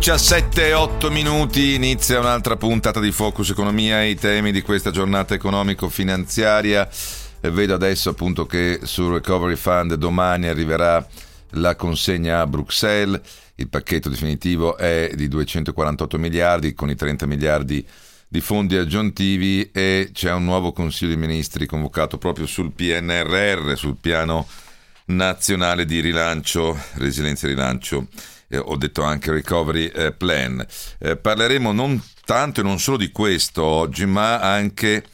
17 e 8 minuti inizia un'altra puntata di Focus Economia i temi di questa giornata economico-finanziaria. E vedo adesso appunto che sul Recovery Fund domani arriverà la consegna a Bruxelles. Il pacchetto definitivo è di 248 miliardi con i 30 miliardi di fondi aggiuntivi e c'è un nuovo Consiglio dei Ministri convocato proprio sul PNRR, sul piano nazionale di rilancio, resilienza e rilancio eh, ho detto anche recovery eh, plan. Eh, parleremo non tanto e non solo di questo oggi, ma anche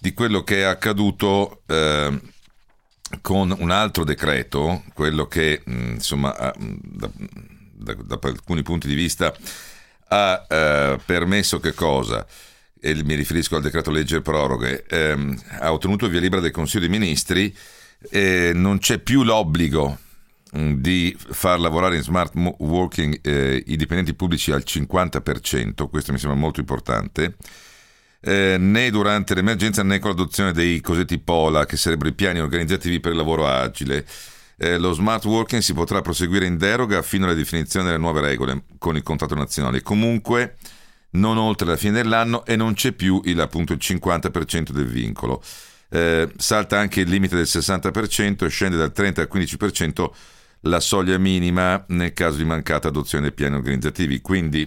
di quello che è accaduto eh, con un altro decreto, quello che mh, insomma ha, da, da, da, alcuni punti di vista ha eh, permesso che cosa? E mi riferisco al decreto legge proroghe, ehm, ha ottenuto via libera del Consiglio dei Ministri, e non c'è più l'obbligo Mm, di far lavorare in smart working eh, i dipendenti pubblici al 50%, questo mi sembra molto importante, eh, né durante l'emergenza né con l'adozione dei cosiddetti POLA, che sarebbero i piani organizzativi per il lavoro agile. Eh, lo smart working si potrà proseguire in deroga fino alla definizione delle nuove regole con il contratto nazionale, comunque non oltre la fine dell'anno e non c'è più il, appunto, il 50% del vincolo. Eh, salta anche il limite del 60% e scende dal 30 al 15% la soglia minima nel caso di mancata adozione dei piani organizzativi. Quindi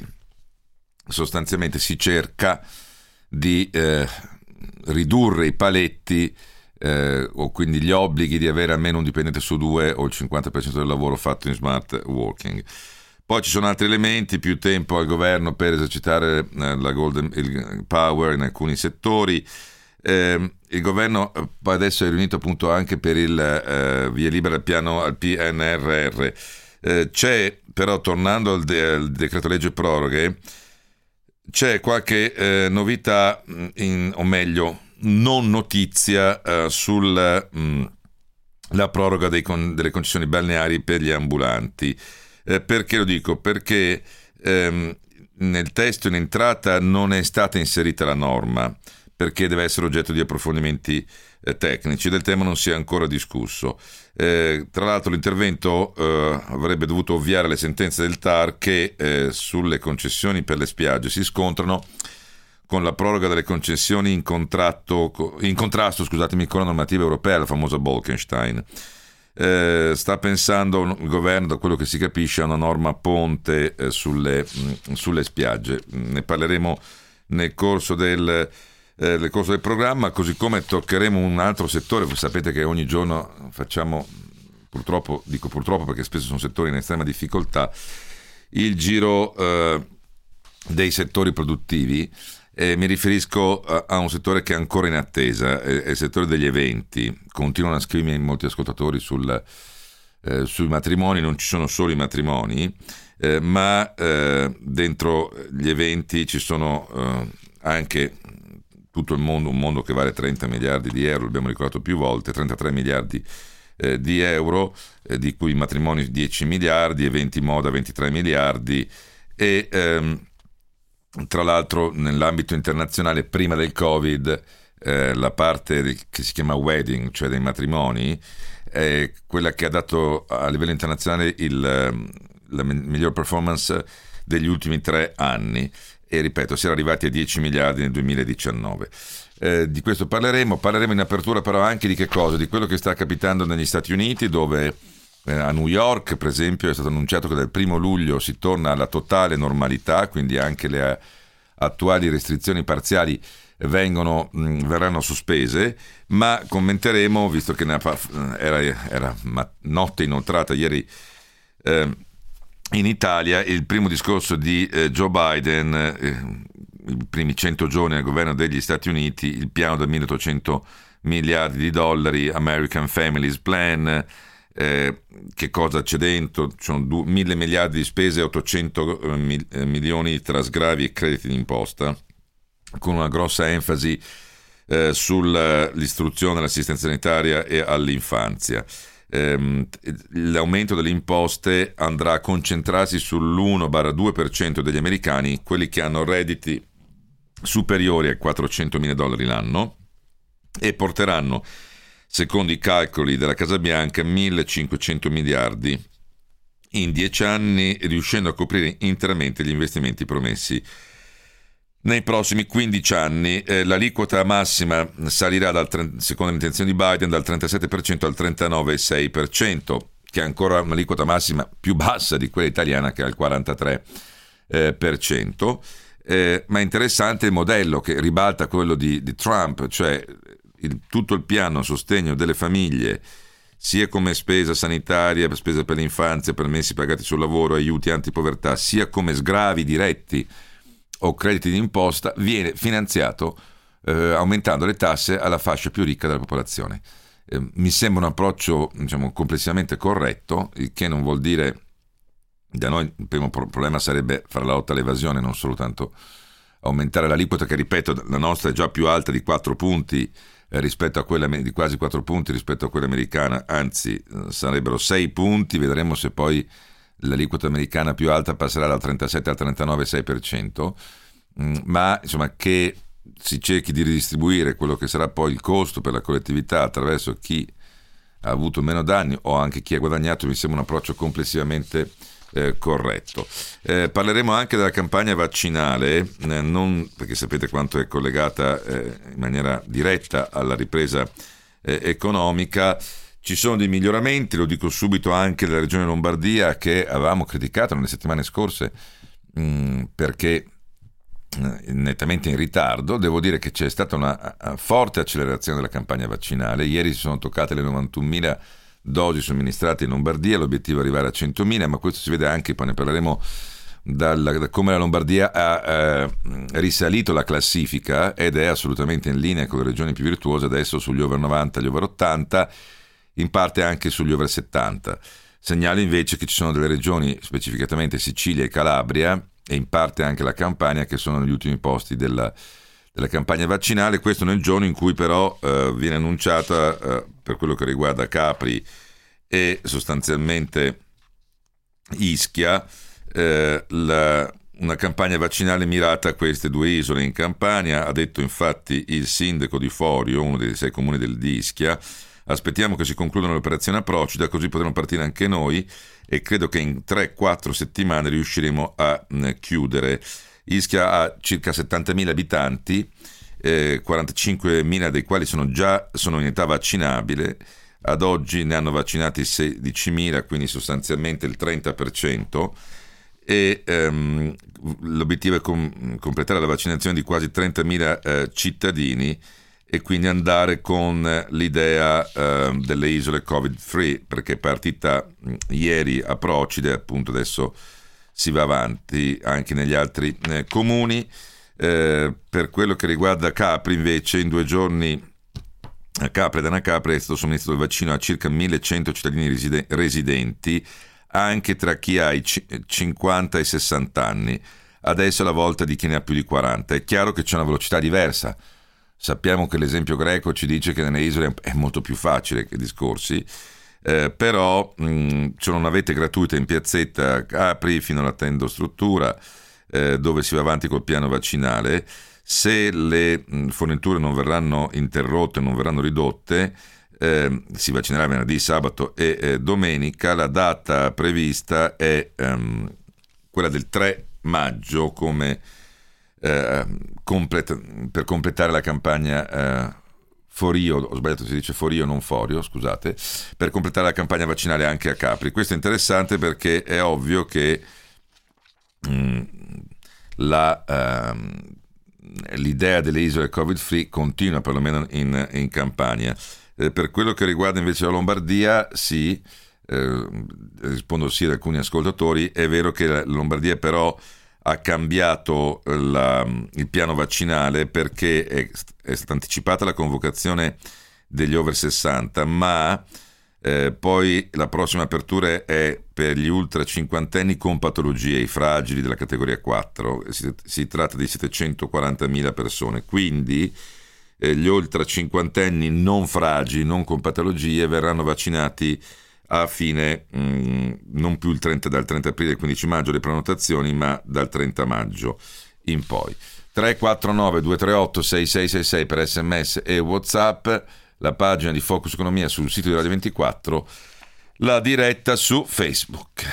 sostanzialmente si cerca di eh, ridurre i paletti eh, o quindi gli obblighi di avere almeno un dipendente su due o il 50% del lavoro fatto in smart working. Poi ci sono altri elementi, più tempo al governo per esercitare eh, la golden power in alcuni settori, eh, il governo eh, adesso è riunito appunto anche per il eh, via libera al piano al PNRR. Eh, c'è però, tornando al, de- al, decreto legge proroghe, c'è qualche eh, novità, in, o meglio, non notizia eh, sulla proroga con- delle concessioni balneari per gli ambulanti. Eh, perché lo dico? Perché ehm, nel testo in entrata non è stata inserita la norma perché deve essere oggetto di approfondimenti eh, tecnici. Del tema non si è ancora discusso. Eh, tra l'altro l'intervento eh, avrebbe dovuto ovviare le sentenze del TAR che eh, sulle concessioni per le spiagge si scontrano con la proroga delle concessioni in, in contrasto con la normativa europea, la famosa Bolkenstein. Eh, sta pensando il governo, da quello che si capisce, a una norma ponte eh, sulle, mh, sulle, spiagge. Ne parleremo nel corso del, eh, nel corso del programma, così come toccheremo un altro settore, voi sapete che ogni giorno facciamo, purtroppo, dico purtroppo perché spesso sono settori in estrema difficoltà, il giro eh, dei settori produttivi. Eh, mi riferisco a, a, un settore che è ancora in attesa, è, è il settore degli eventi. Continuano a scrivermi molti ascoltatori sul, eh, sui matrimoni, non ci sono solo i matrimoni, eh, ma eh, dentro gli eventi ci sono eh, anche tutto il mondo, un mondo che vale 30 miliardi di euro, l'abbiamo ricordato più volte, 33 miliardi eh, di euro, eh, di cui matrimoni 10 miliardi, eventi moda 23 miliardi. E ehm, tra l'altro nell'ambito internazionale prima del Covid eh, la parte che si chiama wedding, cioè dei matrimoni, è quella che ha dato a livello internazionale il, ehm, la miglior performance degli ultimi tre anni e ripeto, si era arrivati a 10 miliardi nel 2019. Eh, di questo parleremo, parleremo in apertura però anche di che cosa? Di quello che sta capitando negli Stati Uniti dove eh, a New York per esempio è stato annunciato che dal primo luglio si torna alla totale normalità, quindi anche le eh, attuali restrizioni parziali vengono, mh, verranno sospese, ma commenteremo, visto che era, era notte inoltrata ieri eh, in Italia il primo discorso di eh, Joe Biden, eh, i primi 100 giorni al governo degli Stati Uniti, il piano da 1800 miliardi di dollari, American Families Plan, eh, che cosa c'è dentro? Ci sono 1000 miliardi di spese e 800 eh, mil, milioni tra sgravi e crediti d'imposta, con una grossa enfasi eh, sull'istruzione, l'assistenza sanitaria e all'infanzia. Eh, l'aumento delle imposte andrà a concentrarsi sull'1-2% degli americani, quelli che hanno redditi superiori ai 400 mila dollari l'anno, e porteranno secondo i calcoli della Casa Bianca 1500 miliardi in dieci anni, riuscendo a coprire interamente gli investimenti promessi. Nei prossimi 15 anni eh, l'aliquota massima salirà, dal, secondo l'intenzione di Biden, dal 37% al 39,6%, che è ancora un'aliquota massima più bassa di quella italiana che è al 43%. Eh, per cento. Eh, ma è interessante il modello che ribalta quello di, di Trump, cioè il, tutto il piano a sostegno delle famiglie, sia come spesa sanitaria, spesa per l'infanzia, permessi pagati sul lavoro, aiuti antipovertà, sia come sgravi diretti o crediti d'imposta, viene finanziato eh, aumentando le tasse alla fascia più ricca della popolazione. Eh, mi sembra un approccio diciamo, complessivamente corretto, il che non vuol dire da noi il primo problema sarebbe fare la lotta all'evasione, non soltanto aumentare l'aliquota che ripeto la nostra è già più alta di 4 punti eh, rispetto a quella di quasi 4 punti rispetto a quella americana, anzi eh, sarebbero 6 punti, vedremo se poi l'aliquota americana più alta passerà dal 37 al 39,6%, mm, ma insomma che si cerchi di ridistribuire quello che sarà poi il costo per la collettività attraverso chi ha avuto meno danni o anche chi ha guadagnato mi sembra un approccio complessivamente eh, corretto. Eh, parleremo anche della campagna vaccinale, eh, non, perché sapete quanto è collegata eh, in maniera diretta alla ripresa eh, economica. Ci sono dei miglioramenti, lo dico subito anche della regione Lombardia che avevamo criticato nelle settimane scorse mm, perché nettamente in ritardo. Devo dire che c'è stata una forte accelerazione della campagna vaccinale. Ieri si sono toccate le 91.000 dosi somministrate in Lombardia, l'obiettivo è arrivare a 100.000, ma questo si vede anche, poi ne parleremo, dalla, da come la Lombardia ha eh, risalito la classifica ed è assolutamente in linea con le regioni più virtuose, adesso sugli over 90, gli over 80, in parte anche sugli over 70. Segnalo invece che ci sono delle regioni, specificatamente Sicilia e Calabria, e in parte anche la Campania, che sono negli ultimi posti della, della campagna vaccinale, questo nel giorno in cui però eh, viene annunciata eh, per quello che riguarda Capri e sostanzialmente Ischia eh, la, una campagna vaccinale mirata a queste due isole in Campania, ha detto infatti il sindaco di Forio, uno dei sei comuni del, di Ischia, aspettiamo che si concludano le operazioni a Procida così potremo partire anche noi e credo che in 3-4 settimane riusciremo a chiudere. Ischia ha circa 70.000 abitanti, eh, 45.000 dei quali sono già sono in età vaccinabile, ad oggi ne hanno vaccinati 16.000, quindi sostanzialmente il 30%, e ehm, l'obiettivo è com- completare la vaccinazione di quasi 30.000 eh, cittadini e quindi andare con l'idea eh, delle isole covid-free, perché è partita ieri a Procide, appunto adesso si va avanti anche negli altri eh, comuni. Eh, per quello che riguarda Capri, invece, in due giorni a Capri ed Anacapri è stato somministrato il vaccino a circa 1100 cittadini reside- residenti, anche tra chi ha i c- 50 e 60 anni. Adesso è la volta di chi ne ha più di 40. È chiaro che c'è una velocità diversa. Sappiamo che l'esempio greco ci dice che nelle isole è molto più facile che discorsi eh, però mh, c'è una navette gratuita in piazzetta Capri fino alla tendostruttura eh, dove si va avanti col piano vaccinale. Se le mh, forniture non verranno interrotte, non verranno ridotte, eh, si vaccinerà venerdì, sabato e eh, domenica. La data prevista è ehm, quella del 3 maggio come, eh, complet- per completare la campagna eh, Forio, ho sbagliato si dice Forio, non Forio, scusate, per completare la campagna vaccinale anche a Capri. Questo è interessante perché è ovvio che mh, mm, la, uh, l'idea delle isole covid-free continua perlomeno in, in Campania. Eh, per quello che riguarda invece la Lombardia, sì, eh, rispondo sì ad alcuni ascoltatori, è vero che la Lombardia però ha cambiato la, il piano vaccinale perché è, è, stata anticipata la convocazione degli over 60, ma eh, poi la prossima apertura è per gli ultra cinquantenni con patologie, i fragili della categoria 4. Si, si tratta di 740.000 persone, quindi eh, gli oltre cinquantenni non fragili, non con patologie, verranno vaccinati a fine, mh, mm, non più 30, dal 30 aprile al 15 maggio le prenotazioni, ma dal 30 maggio in poi. 349 238 6666 per sms e whatsapp, la pagina di Focus Economia sul sito di Radio 24, la diretta su Facebook.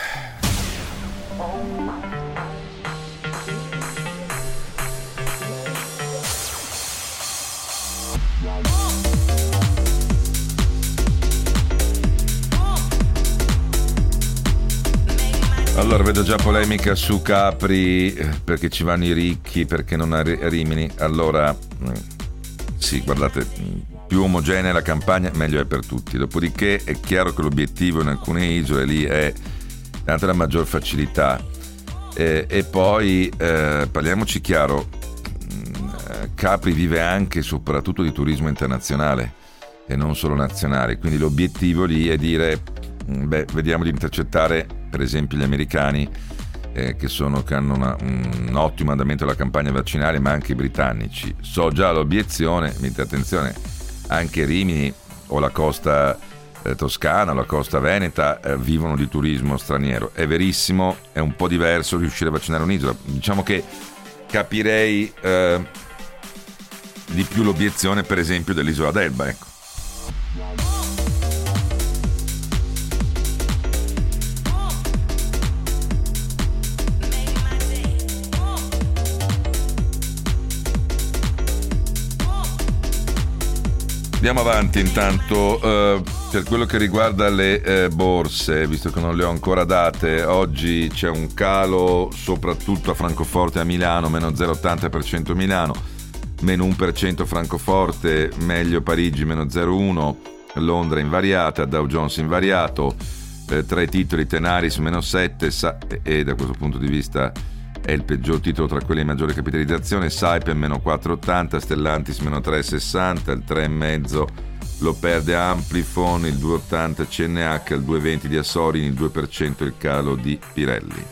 Allora vedo già polemica su Capri eh, perché ci vanno i ricchi, perché non a Rimini. Allora, mm, sì, guardate, mm, più omogenea la campagna, meglio è per tutti. Dopodiché è chiaro che l'obiettivo in alcune isole lì è data la maggior facilità. Eh, e poi eh, parliamoci chiaro, mm, Capri vive anche e soprattutto di turismo internazionale e non solo nazionale, quindi l'obiettivo lì è dire, beh, vediamo di intercettare per esempio gli americani eh, che, sono, che, hanno una, un ottimo andamento della campagna vaccinale, ma anche i britannici. So già l'obiezione, mettete attenzione, anche Rimini o la costa eh, toscana la costa veneta eh, vivono di turismo straniero. È verissimo, è un po' diverso riuscire a vaccinare un'isola. Diciamo che capirei eh, di più l'obiezione, per esempio, dell'isola d'Elba. Ecco. Andiamo avanti intanto eh, per quello che riguarda le eh, borse, visto che non le ho ancora date, oggi c'è un calo soprattutto a Francoforte e a Milano, meno 0,80% Milano, meno 1% Francoforte, meglio Parigi, meno 0,1%, Londra invariata, Dow Jones invariato, eh, tra i titoli Tenaris meno 7 e da questo punto di vista è il peggior titolo tra quelli di maggiore capitalizzazione, Saipem meno 4,80, Stellantis meno 3,60, il 3,5 lo perde Amplifon, il 2,80 CNH, il 2,20 di Assorin, il 2% il calo di Pirelli.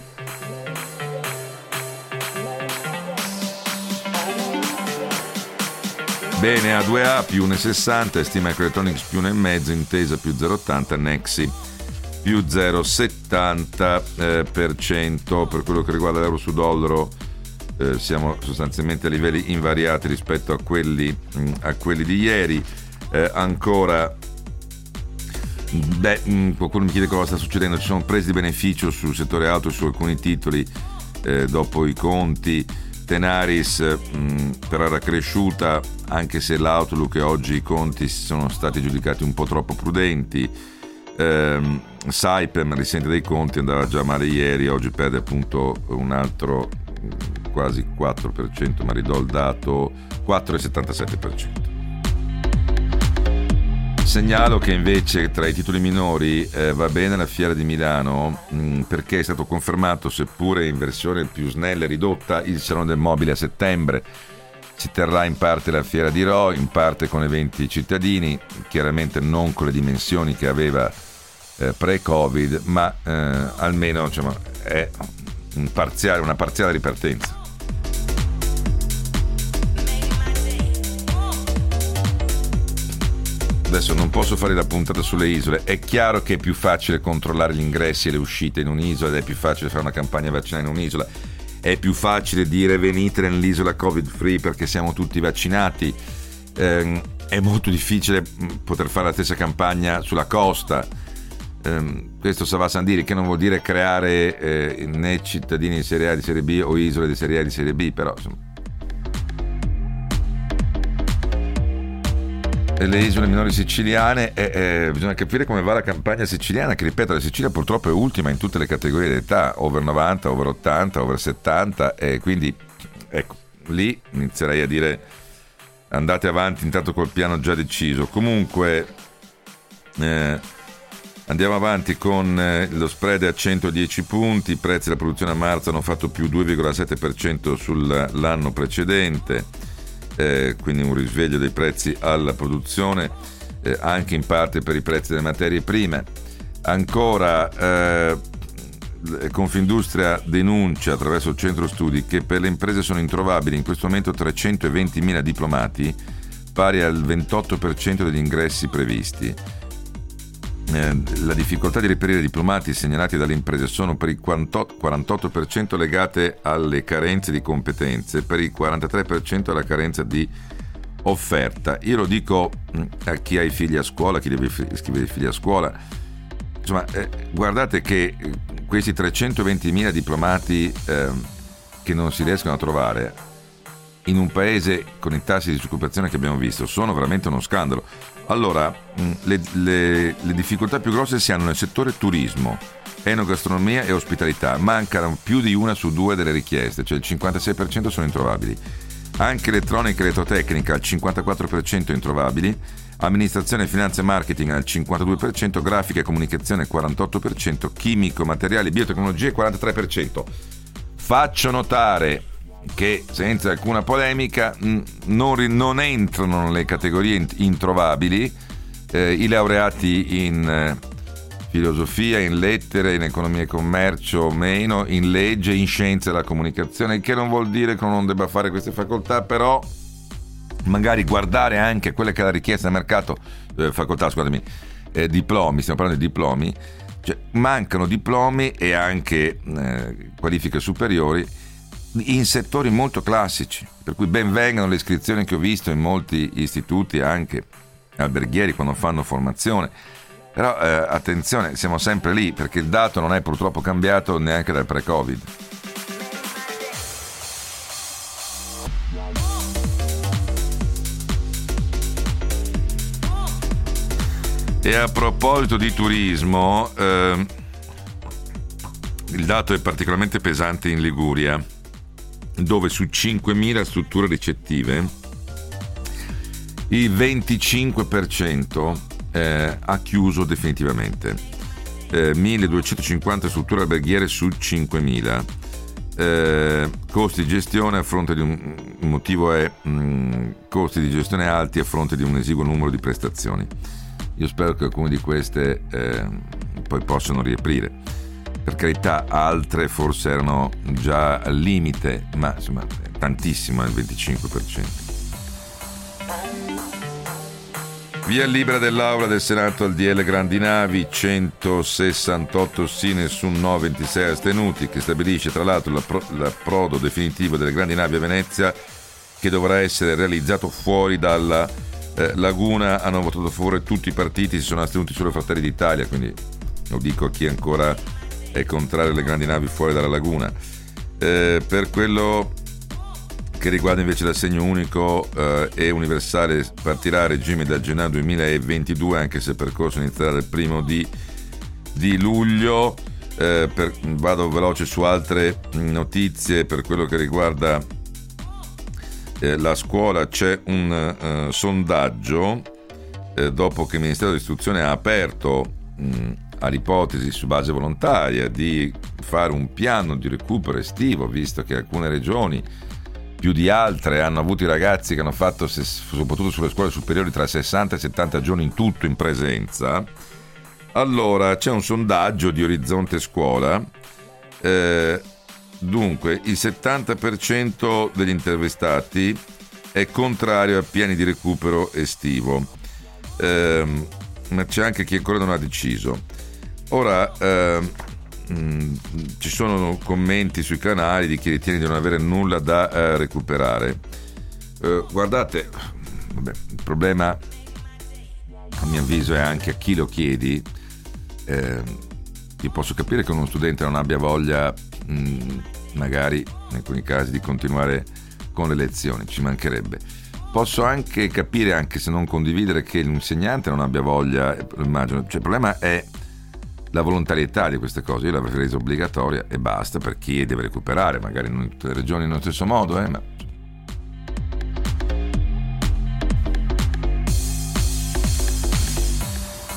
Bene, A2A più 1,60, Steam Microelectronics più 1,5, Intesa più 0,80, Nexi più 0,70% eh, per quello che riguarda l'euro su dollaro eh, siamo sostanzialmente a livelli invariati rispetto a quelli, mh, mm, a quelli di ieri. Eh, ancora beh, mh, mm, qualcuno mi chiede cosa sta succedendo. Ci sono presi di beneficio sul settore auto su alcuni titoli eh, dopo i conti. Tenaris mh, mm, però era cresciuta anche se l'outlook e oggi i conti sono stati giudicati un po' troppo prudenti ehm, Saipem risente dei conti, andava già male ieri, oggi perde appunto un altro quasi 4%, ma ridò il dato 4,77%. Segnalo che invece tra i titoli minori eh, va bene la Fiera di Milano mh, mm, perché è stato confermato, seppure in versione più snella e ridotta, il Salone del Mobile a settembre. Si terrà in parte la Fiera di Ro, in parte con eventi cittadini, chiaramente non con le dimensioni che aveva eh, pre-Covid, ma eh, almeno diciamo, è un parziale, una parziale ripartenza. Adesso non posso fare la puntata sulle isole. È chiaro che è più facile controllare gli ingressi e le uscite in un'isola ed è più facile fare una campagna vaccinale in un'isola. È più facile dire venite nell'isola covid free perché siamo tutti vaccinati. Eh, è molto difficile mm, poter fare la stessa campagna sulla costa ehm, questo Savà Sandiri, che non vuol dire creare eh, né cittadini di Serie A di Serie B o isole di Serie A di Serie B, però insomma. Le isole minori siciliane eh, eh, bisogna capire come va la campagna siciliana che ripeto la Sicilia purtroppo è ultima in tutte le categorie d'età over 90, over 80, over 70 e quindi ecco lì inizierei a dire andate avanti intanto col piano già deciso. Comunque eh, Andiamo avanti con eh, lo spread a 110 punti, i prezzi della produzione a marzo hanno fatto più 2,7% sull'anno precedente, eh, quindi un risveglio dei prezzi alla produzione, eh, anche in parte per i prezzi delle materie prime. Ancora eh, Confindustria denuncia attraverso il centro studi che per le imprese sono introvabili in questo momento 320.000 diplomati, pari al 28% degli ingressi previsti. Eh, la difficoltà di reperire diplomati segnalati dalle imprese sono per il 48% legate alle carenze di competenze, per il 43% alla carenza di offerta. Io lo dico mm, a chi ha i figli a scuola, a chi deve iscrivere i figli a scuola. Insomma, eh, guardate che eh, questi 320.000 diplomati eh, che non si riescono a trovare in un paese con i tassi di disoccupazione che abbiamo visto sono veramente uno scandalo. Allora, mm, le, le, le difficoltà più grosse si hanno nel settore turismo, enogastronomia e ospitalità. Mancano più di una su due delle richieste, cioè il 56% sono introvabili. Anche elettronica e elettrotecnica al 54% introvabili amministrazione, finanza e marketing al 52%, grafica e comunicazione al 48%, chimico, materiali, biotecnologie al 43%. Faccio notare che senza alcuna polemica non, non entrano nelle categorie introvabili eh, i laureati in eh, filosofia, in lettere, in economia e commercio o meno, in legge, in scienze della comunicazione, che non vuol dire che non debba fare queste facoltà, però magari guardare anche quelle che è la richiesta del mercato, eh, facoltà, scusatemi, eh, diplomi, stiamo parlando di diplomi, cioè, mancano diplomi e anche eh, qualifiche superiori in settori molto classici, per cui ben vengano le iscrizioni che ho visto in molti istituti, anche alberghieri, quando fanno formazione. Però eh, attenzione, siamo sempre lì perché il dato non è purtroppo cambiato neanche dal pre-Covid. E a proposito di turismo, eh, il dato è particolarmente pesante in Liguria, dove su 5.000 strutture ricettive il 25% eh, ha chiuso definitivamente. Eh, 1.250 strutture alberghiere su 5.000. Eh, costi di gestione a fronte di un, un motivo è mh, mm, costi di gestione alti a fronte di un esiguo numero di prestazioni. Io spero che alcune di queste eh, poi possano riaprire. Per carità, altre forse erano già al limite, ma insomma tantissimo, il 25%. Via libera dell'Aula del Senato al DL Grandi Navi, 168 sì, nessun no, 26 astenuti, che stabilisce tra l'altro l'approdo definitivo delle grandi navi a Venezia che dovrà essere realizzato fuori dalla eh, Laguna hanno votato a favore tutti i partiti, si sono astenuti solo Fratelli d'Italia, quindi lo dico a chi ancora è contrario alle grandi navi fuori dalla Laguna. Eh, per quello che riguarda invece l'assegno unico eh, e universale partirà a regime dal gennaio 2022, anche se il percorso inizierà dal primo di, di luglio. Eh, per, vado veloce su altre notizie per quello che riguarda eh, la scuola c'è un uh, sondaggio eh, dopo che il Ministero dell'Istruzione ha aperto mh, all'ipotesi su base volontaria di fare un piano di recupero estivo, visto che alcune regioni più di altre hanno avuto i ragazzi che hanno fatto, soprattutto sulle scuole superiori, tra 60 e 70 giorni in tutto in presenza. Allora c'è un sondaggio di Orizzonte Scuola eh, Dunque, il 70% degli intervistati è contrario a piani di recupero estivo, ehm, ma c'è anche chi ancora non ha deciso. Ora, ehm, mh, ci sono commenti sui canali di chi ritiene di non avere nulla da eh, recuperare. Eh, guardate, vabbè, il problema a mio avviso è anche a chi lo chiedi. Eh, io posso capire che uno studente non abbia voglia mh, magari in alcuni casi di continuare con le lezioni, ci mancherebbe. Posso anche capire, anche se non condividere, che l'insegnante non abbia voglia, immagino, cioè, il problema è la volontarietà di queste cose, io la preferisco obbligatoria e basta per chi deve recuperare, magari non in tutte le regioni nello stesso modo, eh, ma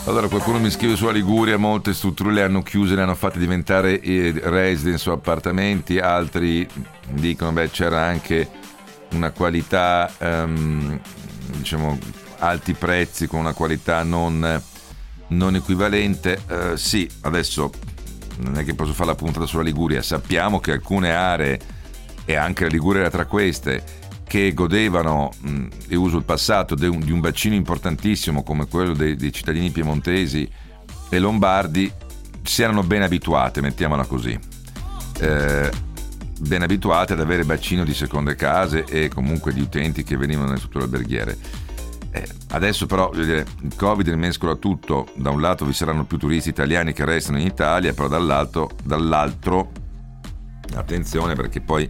Allora, qualcuno mi scrive sulla Liguria, molte strutture le hanno chiuse, le hanno fatte diventare eh, residence o appartamenti, altri dicono che c'era anche una qualità, um, diciamo, alti prezzi con una qualità non, non equivalente. Uh, sì, adesso non è che posso fare la puntata sulla Liguria, sappiamo che alcune aree, e anche la Liguria era tra queste, che godevano, mh, e uso il passato, de un, di un bacino importantissimo come quello dei, dei, cittadini piemontesi e lombardi, si erano ben abituate, mettiamola così, eh, ben abituate ad avere bacino di seconde case e comunque di utenti che venivano nelle strutture alberghiere. Eh, adesso però dire, il Covid rimescola tutto, da un lato vi saranno più turisti italiani che restano in Italia, però dall'altro, dall'altro attenzione perché poi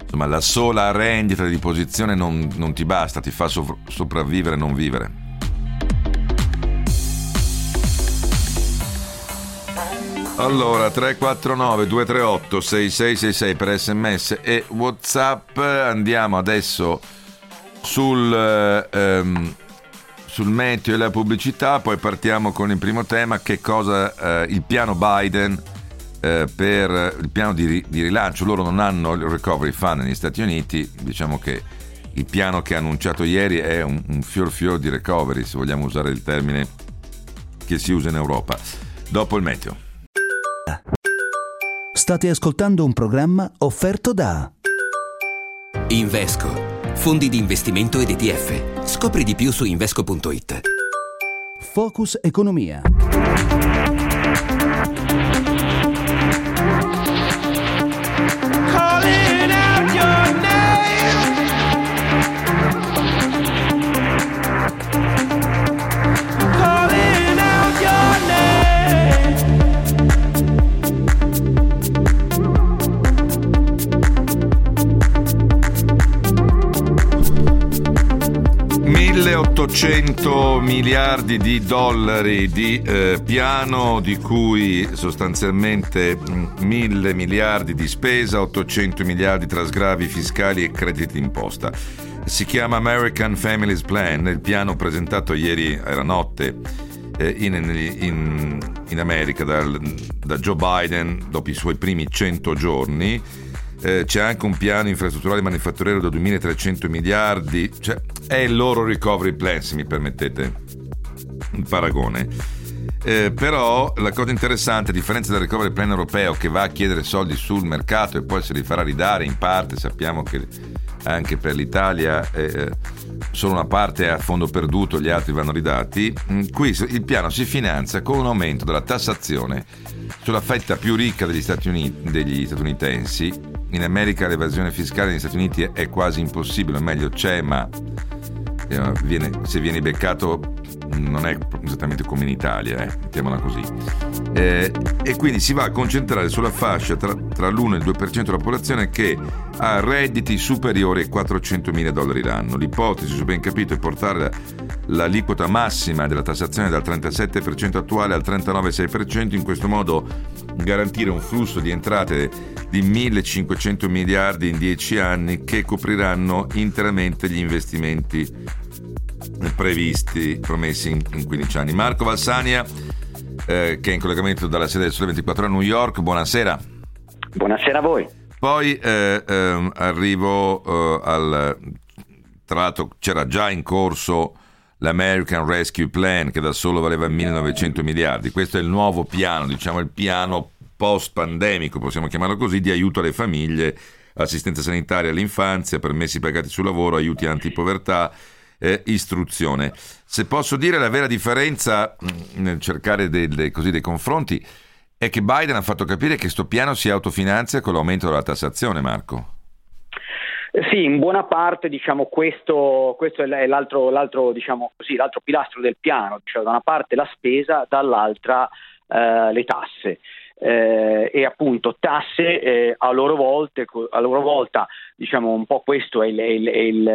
insomma, la sola rendita di posizione non, non ti basta, ti fa sov- sopravvivere e non vivere. Allora, 349 238 6666 per sms e whatsapp. Andiamo adesso sul, ehm, sul meteo e la pubblicità, poi partiamo con il primo tema, che cosa eh, il piano Biden eh, per il piano di, di, rilancio. Loro non hanno il recovery fund negli Stati Uniti, diciamo che il piano che ha annunciato ieri è un, un fior fior di recovery, se vogliamo usare il termine che si usa in Europa. Dopo il meteo. State ascoltando un programma offerto da Invesco, fondi di investimento ed ETF. Scopri di più su invesco.it. Focus Economia. 1800 miliardi di dollari di eh, piano, di cui sostanzialmente mm, mille miliardi di spesa, 800 miliardi tra sgravi fiscali e crediti d'imposta. Si chiama American Families Plan, il piano presentato ieri era notte eh, in, in, in, America dal, da Joe Biden dopo i suoi primi 100 giorni eh, c'è anche un piano infrastrutturale manifatturiero da 2.300 miliardi, cioè è il loro recovery plan se mi permettete un paragone. Eh, però la cosa interessante, a differenza del recovery plan europeo che va a chiedere soldi sul mercato e poi se li farà ridare in parte, sappiamo che anche per l'Italia eh, eh solo una parte è a fondo perduto, gli altri vanno ridati. Mm, qui il piano si finanzia con un aumento della tassazione sulla fetta più ricca degli, Stati Uniti, degli statunitensi. In America l'evasione fiscale negli Stati Uniti è quasi impossibile, o meglio c'è, ma eh, viene, se vieni beccato non è esattamente come in Italia, eh, mettiamola così. Eh, e quindi si va a concentrare sulla fascia tra, tra l'1 e il 2% della popolazione che ha redditi superiori ai 400 mila dollari l'anno. L'ipotesi, se ben capito, è portare l'aliquota massima della tassazione dal 37% attuale al 39,6%, in questo modo garantire un flusso di entrate di 1.500 miliardi in 10 anni che copriranno interamente gli investimenti previsti, promessi in, in 15 anni. Marco Valsania, eh, che è in collegamento dalla sede del Sole 24 a New York, buonasera. Buonasera a voi. Poi eh, eh, arrivo al... Tra l'altro c'era già in corso l'American Rescue Plan che da solo valeva 1900 miliardi. Questo è il nuovo piano, diciamo il piano post-pandemico, possiamo chiamarlo così, di aiuto alle famiglie, assistenza sanitaria all'infanzia, permessi pagati sul lavoro, aiuti antipovertà, eh, istruzione. Se posso dire la vera differenza mm, nel cercare delle, così, dei confronti è che Biden ha fatto capire che questo piano si autofinanzia con l'aumento della tassazione, Marco. Sì, in buona parte diciamo, questo, questo, è l'altro, l'altro, diciamo così, l'altro, pilastro del piano, cioè da una parte la spesa, dall'altra eh, le tasse eh, e appunto tasse eh, a, loro volte, a loro volta, diciamo un po' questo è il, il, il,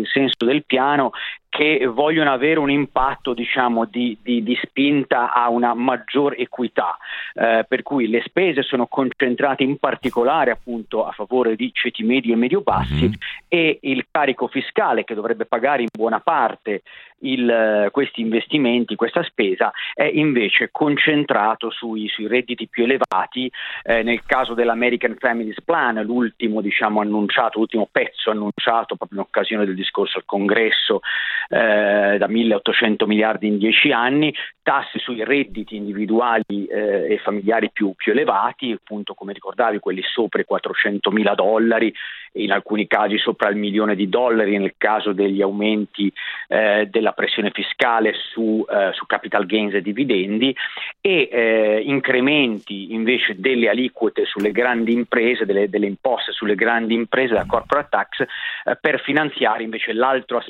il senso del piano, che vogliono avere un impatto diciamo, di, di, di, spinta a una maggior equità, eh, per cui le spese sono concentrate in particolare appunto a favore di ceti medi e medio-bassi mm-hmm. e il carico fiscale che dovrebbe pagare in buona parte il, questi investimenti, questa spesa è invece concentrato sui, sui redditi più elevati. Eh, nel caso dell'American Families Plan, l'ultimo diciamo, annunciato, l'ultimo pezzo annunciato proprio in occasione del discorso al congresso eh, da 1800 miliardi in 10 anni, tasse sui redditi individuali eh, e familiari più, più, elevati, appunto come ricordavi quelli sopra i 400 mila dollari, in alcuni casi sopra il milione di dollari nel caso degli aumenti eh, della pressione fiscale su, eh, su, capital gains e dividendi e eh, incrementi invece delle aliquote sulle grandi imprese, delle, delle imposte sulle grandi imprese, la corporate tax, eh, per finanziare invece l'altra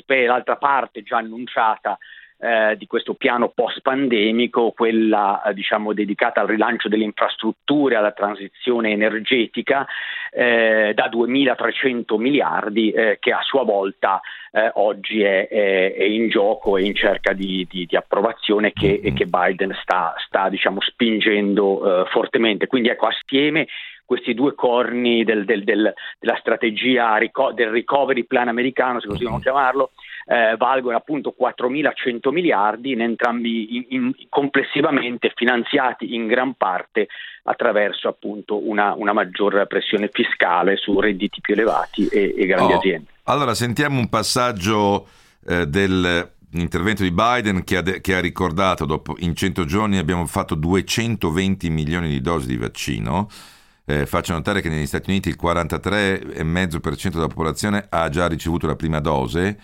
parte già annunciata eh, di questo piano post-pandemico, quella eh, diciamo, dedicata al rilancio delle infrastrutture, alla transizione energetica, eh, da 2.300 miliardi eh, che a sua volta eh, oggi è, è, è, in gioco e in cerca di, di, di approvazione che, e che Biden sta, sta diciamo, spingendo fortemente. Quindi ecco, assieme questi due corni del, del, del, della strategia del recovery plan americano, se così vogliamo chiamarlo, eh, valgono appunto 4.100 miliardi, in entrambi in, in, complessivamente finanziati in gran parte attraverso appunto una, una maggior pressione fiscale su redditi più elevati e, e grandi oh. aziende. Allora sentiamo un passaggio eh, dell'intervento di Biden che ha, de- che ha, ricordato dopo in 100 giorni abbiamo fatto 220 milioni di dosi di vaccino eh, faccio notare che negli Stati Uniti il 43,5% della popolazione ha già ricevuto la prima dose,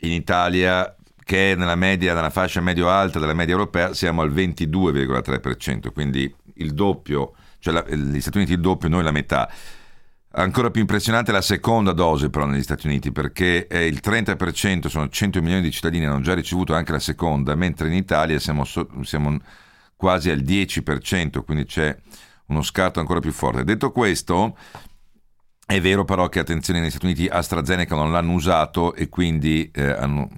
in Italia che è nella media, nella fascia medio-alta della media europea, siamo al 22,3%, quindi il doppio, cioè la, gli Stati Uniti il doppio, noi la metà. Ancora più impressionante la seconda dose però negli Stati Uniti perché il 30%, sono 100 milioni di cittadini, hanno già ricevuto anche la seconda, mentre in Italia siamo, so, siamo quasi al 10%, quindi c'è uno scarto ancora più forte. Detto questo, è vero però che attenzione negli Stati Uniti AstraZeneca non l'hanno usato e quindi eh, hanno,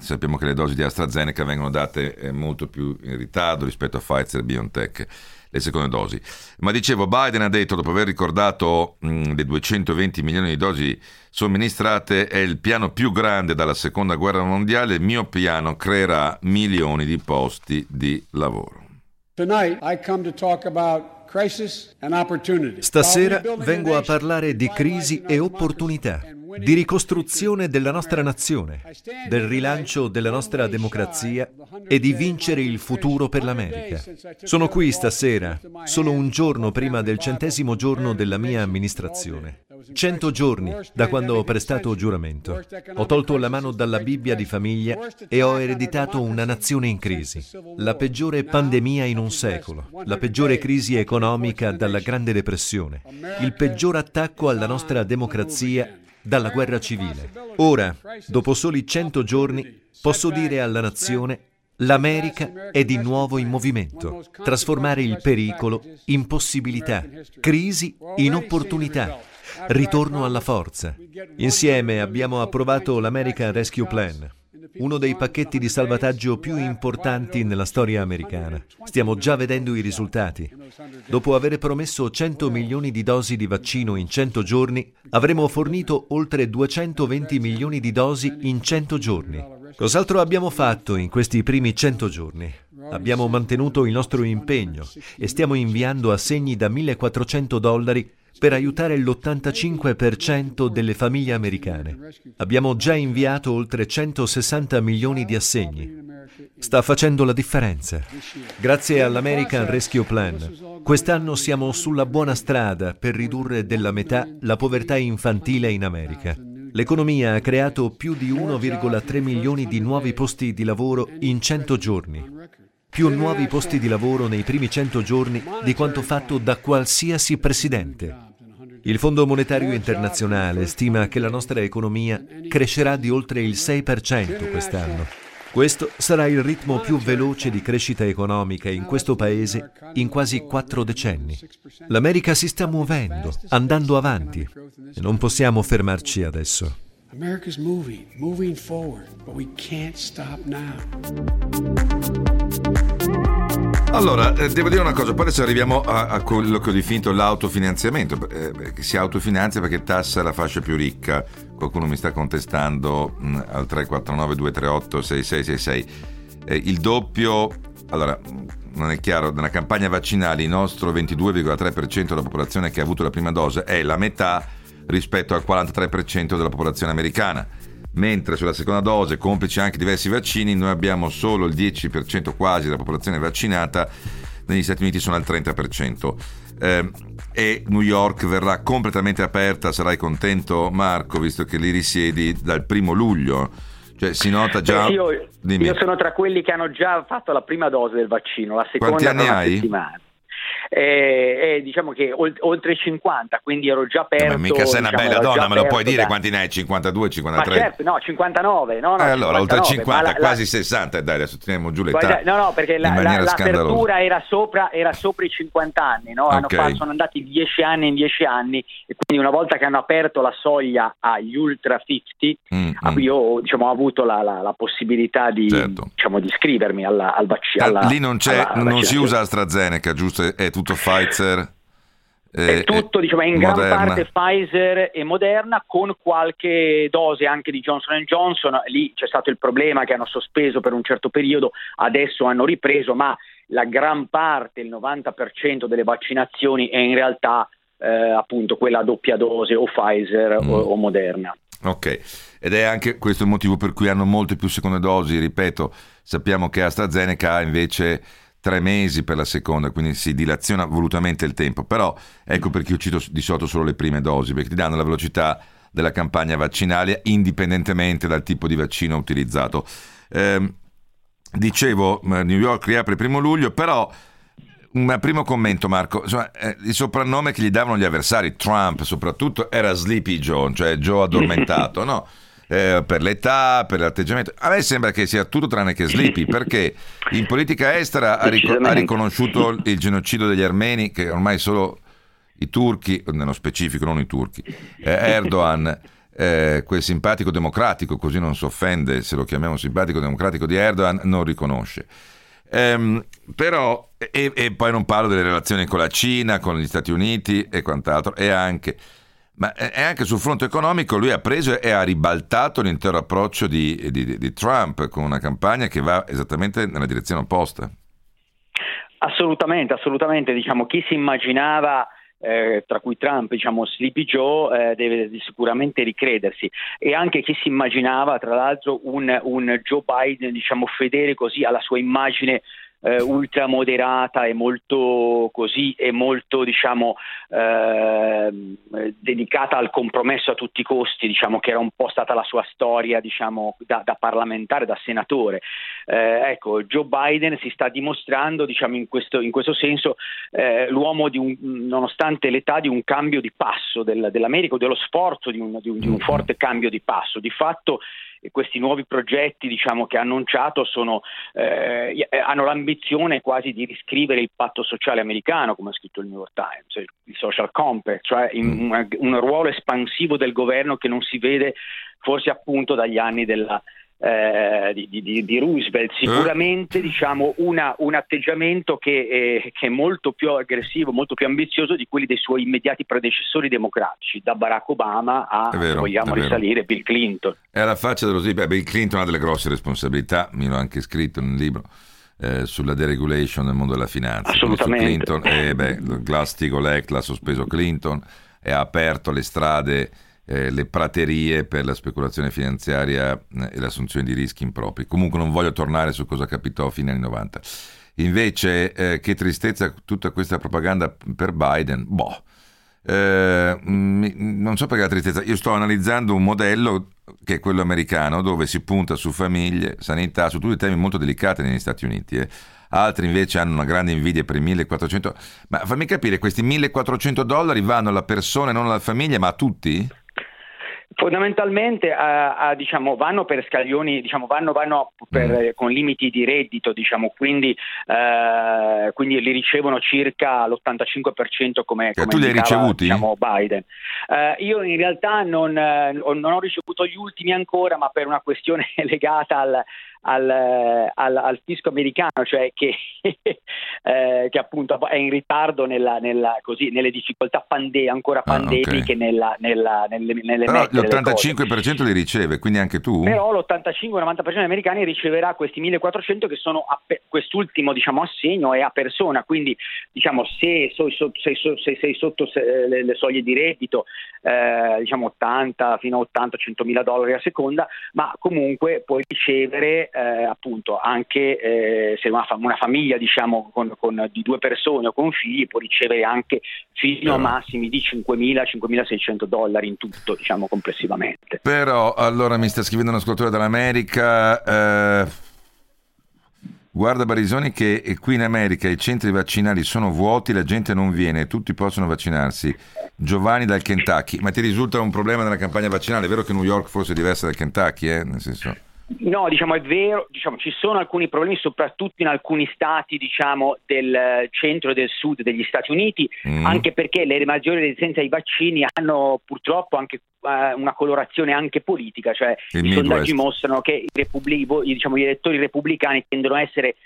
sappiamo che le dosi di AstraZeneca vengono date eh, molto più in ritardo rispetto a Pfizer e BioNTech, le seconde dosi. Ma dicevo, Biden ha detto, dopo aver ricordato mh, le 220 milioni di dosi somministrate, è il piano più grande dalla seconda guerra mondiale, il mio piano creerà milioni di posti di lavoro. Tonight I come to talk about Stasera vengo a parlare di crisi e opportunità, di ricostruzione della nostra nazione, del rilancio della nostra democrazia e di vincere il futuro per l'America. Sono qui stasera, solo un giorno prima del centesimo giorno della mia amministrazione. Cento giorni da quando ho prestato giuramento. Ho tolto la mano dalla Bibbia di famiglia e ho ereditato una nazione in crisi. La peggiore pandemia in un secolo, la peggiore crisi economica dalla Grande Depressione, il peggior attacco alla nostra democrazia dalla guerra civile. Ora, dopo soli cento giorni, posso dire alla nazione L'America è di nuovo in movimento, trasformare il pericolo in possibilità, crisi in opportunità, ritorno alla forza. Insieme abbiamo approvato l'American Rescue Plan, uno dei pacchetti di salvataggio più importanti nella storia americana. Stiamo già vedendo i risultati. Dopo aver promesso 100 milioni di dosi di vaccino in 100 giorni, avremo fornito oltre 220 milioni di dosi in 100 giorni. Cos'altro abbiamo fatto in questi primi 100 giorni? Abbiamo mantenuto il nostro impegno e stiamo inviando assegni da 1400 dollari per aiutare l'85% delle famiglie americane. Abbiamo già inviato oltre 160 milioni di assegni. Sta facendo la differenza. Grazie all'American Rescue Plan, quest'anno siamo sulla buona strada per ridurre della metà la povertà infantile in America. L'economia ha creato più di 1,3 milioni di nuovi posti di lavoro in 100 giorni più nuovi posti di lavoro nei primi 100 giorni di quanto fatto da qualsiasi presidente. Il Fondo Monetario Internazionale stima che la nostra economia crescerà di oltre il 6% quest'anno. Questo sarà il ritmo più veloce di crescita economica in questo paese in quasi quattro decenni. L'America si sta muovendo, andando avanti e non possiamo fermarci adesso. America's moving, moving forward, but we can't stop now. Allora, eh, devo dire una cosa, poi adesso arriviamo a, a quello che ho definito l'autofinanziamento, eh, che si autofinanzia perché tassa la fascia più ricca. Qualcuno mi sta contestando mh, mm, al 349 238 6666. Eh, il doppio, allora, non è chiaro, nella campagna vaccinale il nostro 22,3% della popolazione che ha avuto la prima dose è la metà rispetto al 43% della popolazione americana mentre sulla seconda dose, complici anche diversi vaccini, noi abbiamo solo il 10% quasi della popolazione vaccinata, negli Stati Uniti sono al 30%. Eh, e New York verrà completamente aperta, sarai contento Marco, visto che lì risiedi dal primo luglio. Cioè si nota già... Io, io, sono tra quelli che hanno già fatto la prima dose del vaccino, la seconda Quanti anni hai? settimana eh, eh, diciamo che oltre 50, quindi ero già aperto. Ma mica sei una diciamo, bella donna, me lo puoi dire da... quanti ne hai? 52, 53? Ma certo, no, 59. No, no, eh, allora, 59, oltre 50, la, quasi 60, dai, adesso teniamo giù l'età. No, no, perché la, la, l'apertura era sopra, era sopra, i 50 anni, no? Hanno okay. fatto, sono andati 10 anni in 10 anni e quindi una volta che hanno aperto la soglia agli ultra 50, mm, mm. io diciamo, ho avuto la, la, la possibilità di, certo. diciamo, di iscrivermi alla, al vaccino. Ah, lì non, c'è, alla, non si usa AstraZeneca, giusto? È tutto Pfizer? è tutto, diciamo, è in Moderna. gran parte Pfizer e Moderna con qualche dose anche di Johnson Johnson. Lì c'è stato il problema che hanno sospeso per un certo periodo, adesso hanno ripreso, ma la gran parte, il 90% delle vaccinazioni è in realtà eh, appunto quella doppia dose o Pfizer mm. o, o Moderna. Ok, ed è anche questo il motivo per cui hanno molte più seconde dosi, ripeto, sappiamo che AstraZeneca invece tre mesi per la seconda, quindi si dilaziona volutamente il tempo, però ecco perché io cito di sotto solo le prime dosi, perché ti danno la velocità della campagna vaccinale indipendentemente dal tipo di vaccino utilizzato. Eh, dicevo, New York riapre il primo luglio, però un primo commento Marco, Insomma, eh, il soprannome che gli davano gli avversari, Trump soprattutto, era Sleepy Joe, cioè Joe addormentato, no? Eh, per l'età, per l'atteggiamento. A me sembra che sia tutto tranne che Sleepy, perché in politica estera ha, ric- ha riconosciuto il genocidio degli armeni, che ormai solo i turchi, nello specifico non i turchi, eh, Erdogan, eh, quel simpatico democratico, così non si offende se lo chiamiamo simpatico democratico di Erdogan, non riconosce. Ehm, però, e, e, poi non parlo delle relazioni con la Cina, con gli Stati Uniti e quant'altro, e anche ma anche sul fronte economico lui ha preso e ha ribaltato l'intero approccio di, di, di Trump con una campagna che va esattamente nella direzione opposta. Assolutamente, assolutamente. Diciamo, chi si immaginava eh, tra cui Trump, diciamo Sleepy Joe, eh, deve sicuramente ricredersi e anche chi si immaginava tra l'altro un, un Joe Biden diciamo fedele così alla sua immagine eh, ultramoderata e molto così e molto diciamo eh, dedicata al compromesso a tutti i costi, diciamo che era un po' stata la sua storia diciamo da, da parlamentare, da senatore. Eh, ecco, Joe Biden si sta dimostrando diciamo in questo, in questo senso eh, l'uomo di un, nonostante l'età di un cambio di passo del, dell'America dello sforzo di un, di un, di un mm-hmm. forte cambio di passo. Di fatto questi nuovi progetti diciamo, che ha annunciato sono, eh, hanno l'ambizione quasi di riscrivere il patto sociale americano, come ha scritto il New York Times, il social compact, cioè in, un, un ruolo espansivo del governo che non si vede forse appunto dagli anni della, eh, di, di, di, Roosevelt, sicuramente diciamo, una, un atteggiamento che è, che è, molto più aggressivo, molto più ambizioso di quelli dei suoi immediati predecessori democratici, da Barack Obama a, vero, vogliamo risalire, Bill Clinton. È alla faccia dello Beh, Bill Clinton ha delle grosse responsabilità, mi l'ho anche scritto nel libro. Eh, sulla deregulation nel mondo della finanza. Assolutamente. Clinton, eh, beh, Glass-Steagall Act l'ha sospeso Clinton e ha aperto le strade eh, le praterie per la speculazione finanziaria eh, e l'assunzione di rischi impropri. Comunque non voglio tornare su cosa capitò a fine anni 90. Invece, eh, che tristezza tutta questa propaganda per Biden. Boh, eh, non so perché la tristezza. Io sto analizzando un modello che è quello americano, dove si punta su famiglie, sanità, su tutti temi molto delicati negli Stati Uniti. Eh. Altri invece hanno una grande invidia per i 1400. Ma fammi capire, questi 1400 dollari vanno alla persona e non alla famiglia, ma a tutti? Fondamentalmente uh, uh, diciamo, vanno per scaglioni, diciamo, vanno, vanno per, mm. con limiti di reddito, diciamo, quindi, uh, quindi, li ricevono circa l'85% come, come tu li hai ricevuti? Diciamo, Biden. io in realtà non, non, ho ricevuto gli ultimi ancora, ma per una questione legata al, al, al, al, fisco americano, cioè che, eh, che, appunto è in ritardo nella, nella, così, nelle difficoltà pande- ancora pandemiche ah, okay. nella, nella, nelle, nelle Però l'85% li riceve, quindi anche tu? Però l'85-90% degli americani riceverà questi 1400 che sono a pe- quest'ultimo diciamo, assegno è a persona, quindi diciamo, se, so, so, se, so, se sei sotto le, le, soglie di reddito, eh, diciamo 80 fino a 80-100 mila dollari a seconda, ma comunque puoi ricevere eh, appunto anche eh, se una, una famiglia diciamo con, con, di due persone o con figli può ricevere anche fino a massimi di 5.000-5.600 dollari in tutto diciamo complessivamente. Però allora mi sta scrivendo un ascoltatore dall'America eh... Guarda Barisoni che qui in America i centri vaccinali sono vuoti, la gente non viene, tutti possono vaccinarsi. Giovanni dal Kentucky, ma ti risulta un problema nella campagna vaccinale? È vero che New York forse è diversa dal Kentucky, eh? Nel senso... No, diciamo è vero, diciamo, ci sono alcuni problemi soprattutto in alcuni stati diciamo, del centro e del sud degli Stati Uniti, mm. anche perché le maggiori resistenze ai vaccini hanno purtroppo anche uh, una colorazione anche politica, cioè Il i sondaggi mostrano che i repubblic- diciamo, gli elettori repubblicani tendono a essere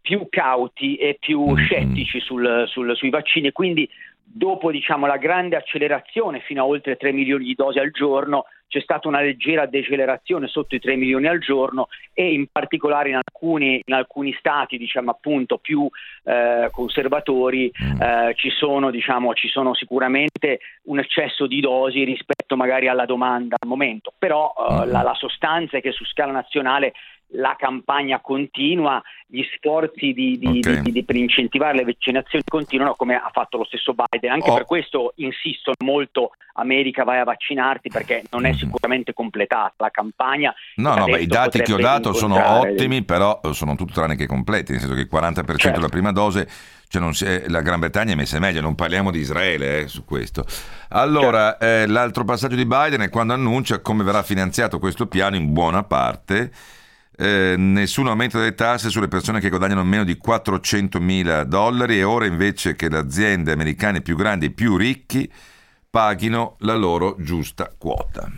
più cauti e più mm. scettici sul, sul, sui vaccini e quindi dopo diciamo, la grande accelerazione fino a oltre 3 milioni di dosi al giorno c'è stata una leggera decelerazione sotto i 3 milioni al giorno e in particolare in alcuni, in alcuni stati diciamo, appunto, più eh, conservatori mm. eh, ci, sono, diciamo, ci, sono, sicuramente un eccesso di dosi rispetto magari alla domanda al momento, però eh, mm. la, la sostanza è che su scala nazionale la campagna continua, gli sforzi di, di, okay. di, per incentivare le vaccinazioni continuano come ha fatto lo stesso Biden. Anche oh. per questo insistono molto America vai a vaccinarti perché non è mm. sicuramente completata la campagna. No, no, beh, i dati che ho dato sono ottimi, però sono tutto tranne che completi, nel senso che il 40% certo. della prima dose cioè è, la Gran Bretagna è messa meglio, non parliamo di Israele eh, su questo. Allora, certo. eh, l'altro passaggio di Biden è quando annuncia come verrà finanziato questo piano in buona parte eh, nessun aumento delle tasse sulle persone che guadagnano meno di 400 mila dollari e ora invece che le aziende americane più grandi e più ricchi paghino la loro giusta quota.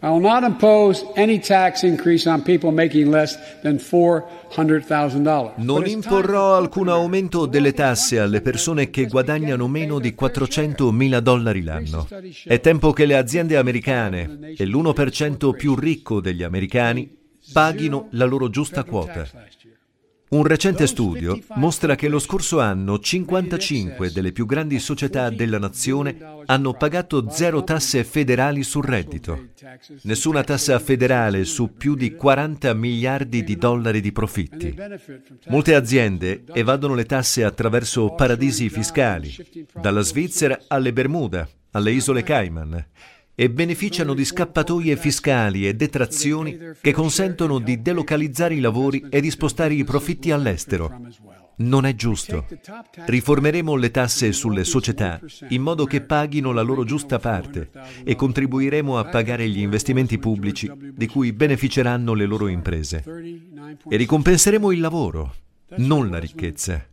I will not impose any tax increase on people making less than $400,000. Non imporrò alcun aumento delle tasse alle persone che guadagnano meno di 400 mila dollari l'anno. È tempo che le aziende americane e l'1% più ricco degli americani paghino la loro giusta quota. Un recente studio mostra che lo scorso anno 55 delle più grandi società della nazione hanno pagato zero tasse federali sul reddito. Nessuna tassa federale su più di 40 miliardi di dollari di profitti. Molte aziende evadono le tasse attraverso paradisi fiscali, dalla Svizzera alle Bermuda, alle isole Cayman e beneficiano di scappatoie fiscali e detrazioni che consentono di delocalizzare i lavori e di spostare i profitti all'estero. Non è giusto. Riformeremo le tasse sulle società in modo che paghino la loro giusta parte e contribuiremo a pagare gli investimenti pubblici di cui beneficeranno le loro imprese. E ricompenseremo il lavoro, non la ricchezza.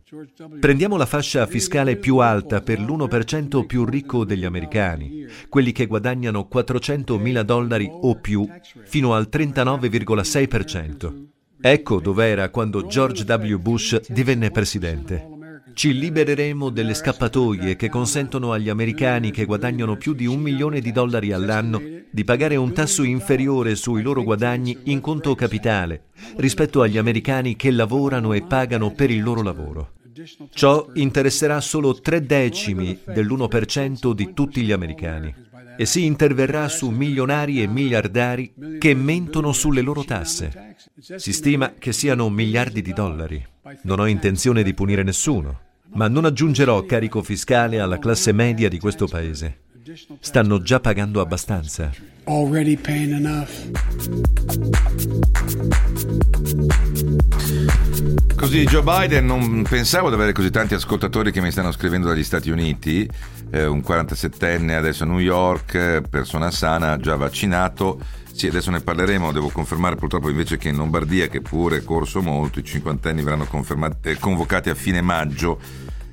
Prendiamo la fascia fiscale più alta per l'1% più ricco degli americani, quelli che guadagnano 400 mila dollari o più, fino al 39,6%. Ecco dov'era quando George W. Bush divenne presidente. Ci libereremo delle scappatoie che consentono agli americani che guadagnano più di un milione di dollari all'anno di pagare un tasso inferiore sui loro guadagni in conto capitale rispetto agli americani che lavorano e pagano per il loro lavoro. Ciò interesserà solo tre decimi dell'1% di tutti gli americani e si interverrà su milionari e miliardari che mentono sulle loro tasse. Si stima che siano miliardi di dollari. Non ho intenzione di punire nessuno ma non aggiungerò carico fiscale alla classe media di questo paese. Stanno già pagando abbastanza. Already paying enough. Così Joe Biden, non pensavo di avere così tanti ascoltatori che mi stanno scrivendo dagli Stati Uniti, eh, un 47enne adesso a New York, persona sana, già vaccinato. Sì, adesso ne parleremo, devo confermare purtroppo invece che in Lombardia, che pure è corso molto, i cinquantenni verranno eh, convocati a fine maggio,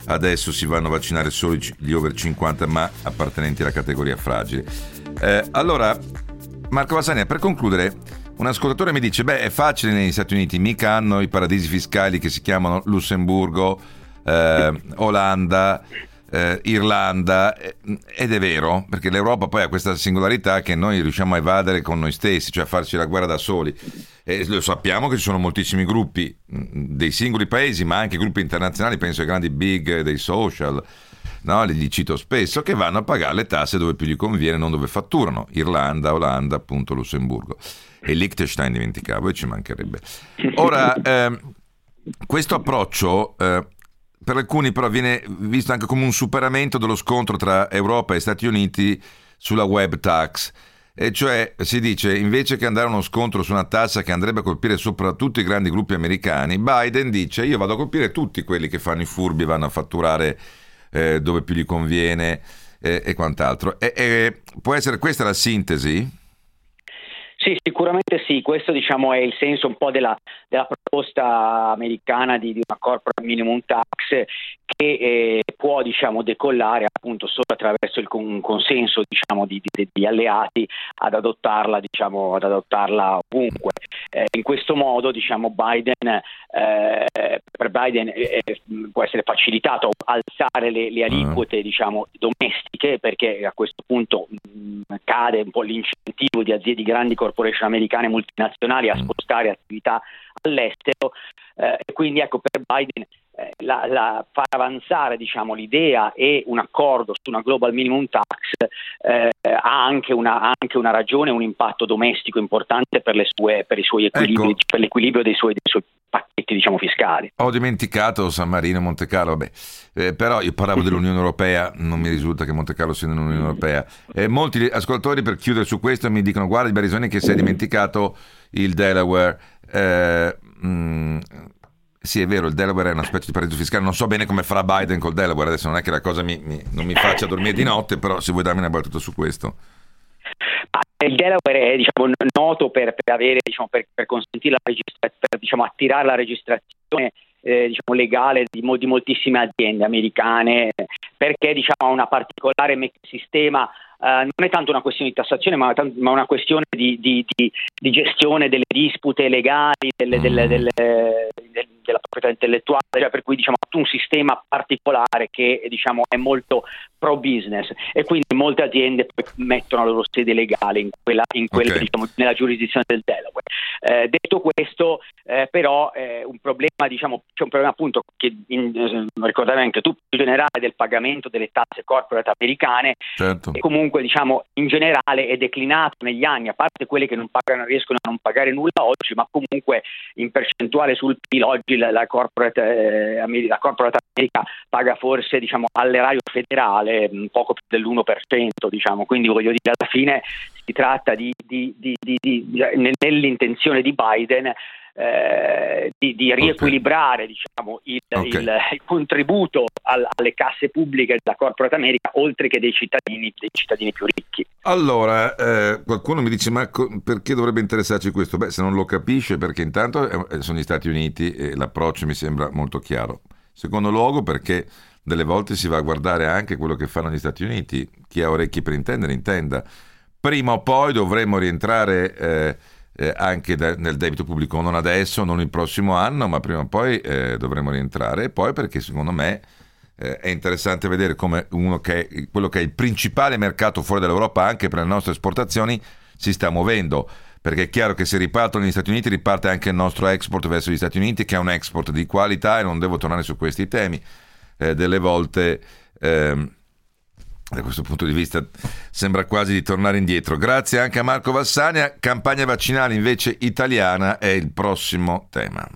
adesso si vanno a vaccinare solo gli over 50 ma appartenenti alla categoria fragile. Eh, allora, Marco Vassania, per concludere, un ascoltatore mi dice, beh è facile negli Stati Uniti, mica hanno i paradisi fiscali che si chiamano Lussemburgo, eh, Olanda, eh, Irlanda, eh, ed è vero, perché l'Europa poi ha questa singolarità che noi riusciamo a evadere con noi stessi, cioè a farci la guerra da soli. E lo sappiamo che ci sono moltissimi gruppi dei singoli paesi, ma anche gruppi internazionali, penso ai grandi big dei social, no? li cito spesso, che vanno a pagare le tasse dove più gli conviene, non dove fatturano. Irlanda, Olanda, appunto Lussemburgo e Liechtenstein dimenticavo e ci mancherebbe. Ora, eh, questo approccio eh, per alcuni però viene visto anche come un superamento dello scontro tra Europa e Stati Uniti sulla web tax. E cioè si dice invece che andare a uno scontro su una tassa che andrebbe a colpire soprattutto i grandi gruppi americani, Biden dice io vado a colpire tutti quelli che fanno i furbi vanno a fatturare eh, dove più gli conviene eh, e quant'altro. E, e può essere questa la sintesi? Sì, sicuramente sì, questo diciamo, è il senso un po' della, della proposta americana di, di, una corporate minimum tax che eh, può diciamo, decollare appunto solo attraverso il con, consenso diciamo, di, di, di, alleati ad adottarla, diciamo, ad adottarla ovunque. Eh, in questo modo diciamo, Biden, eh, per Biden eh, eh, può essere facilitato alzare le, le aliquote diciamo, domestiche perché a questo punto mh, cade un po' l'incentivo di aziende di grandi corporation americane multinazionali a mm. spostare attività all'estero eh, e quindi ecco per Biden la, la, far avanzare diciamo, l'idea e un accordo su una global minimum tax eh, ha, anche una, ha, anche una, ragione, un impatto domestico importante per, sue, per, equilibri, ecco. per l'equilibrio dei suoi, dei suoi pacchetti diciamo, fiscali. Ho dimenticato San Marino e Monte Carlo, eh, però io parlavo dell'Unione Europea, non mi risulta che Monte Carlo sia nell'Unione Europea. Eh, molti ascoltatori per chiudere su questo mi dicono guarda Barisoni che si è dimenticato il Delaware. Eh, mh, mm, sì, è vero, il Delaware è una specie di paradiso fiscale. Non so bene come farà Biden col Delaware. Adesso non è che la cosa mi, mi, non mi faccia dormire di notte, però se vuoi darmi una battuta su questo. Il Delaware è diciamo, noto per, per, avere, diciamo, per, per consentire la registrazione, per diciamo, attirare la registrazione eh, diciamo, legale di, di, moltissime aziende americane, perché diciamo, ha una particolare sistema Uh, non è tanto una questione di tassazione, ma, ma una questione di, di, di, di, gestione delle dispute legali, delle, delle, delle, della proprietà intellettuale, cioè per cui diciamo un sistema particolare che diciamo, è molto pro business e quindi molte aziende mettono la loro sede legale in quella, in quella okay. diciamo, nella giurisdizione del Delaware. Eh, detto questo, eh, però eh, un problema, diciamo, c'è un problema appunto che in, eh, ricordavi anche tu, in generale del pagamento delle tasse corporate americane certo. e comunque diciamo in generale è declinato negli anni, a parte quelle che non pagano, riescono a non pagare nulla oggi, ma comunque in percentuale sul PIL oggi la, la, corporate, eh, la corporate America paga forse diciamo, all'erario federale un poco più dell'1%, diciamo. quindi voglio dire alla fine si tratta di, di, di, di nell'intenzione di Biden eh, di, di, riequilibrare okay. diciamo, il, okay. il, il, contributo al, alle casse pubbliche della Corporate America oltre che dei cittadini, dei cittadini più ricchi. Allora, eh, qualcuno mi dice ma co- perché dovrebbe interessarci questo? Beh, se non lo capisce perché intanto eh, sono gli Stati Uniti e l'approccio mi sembra molto chiaro. Secondo luogo perché delle volte si va a guardare anche quello che fanno gli Stati Uniti, chi ha orecchie per intendere intenda. Prima o poi dovremmo rientrare eh, eh, anche da, nel debito pubblico, non adesso, non il prossimo anno, ma prima o poi eh, dovremo rientrare. E poi perché secondo me eh, è interessante vedere come uno che è, quello che è il principale mercato fuori dall'Europa anche per le nostre esportazioni si sta muovendo. Perché è chiaro che se ripartono gli Stati Uniti riparte anche il nostro export verso gli Stati Uniti, che è un export di qualità e non devo tornare su questi temi. Eh, delle volte ehm, da questo punto di vista sembra quasi di tornare indietro. Grazie anche a Marco Vassania. Campagna vaccinale invece italiana è il prossimo tema.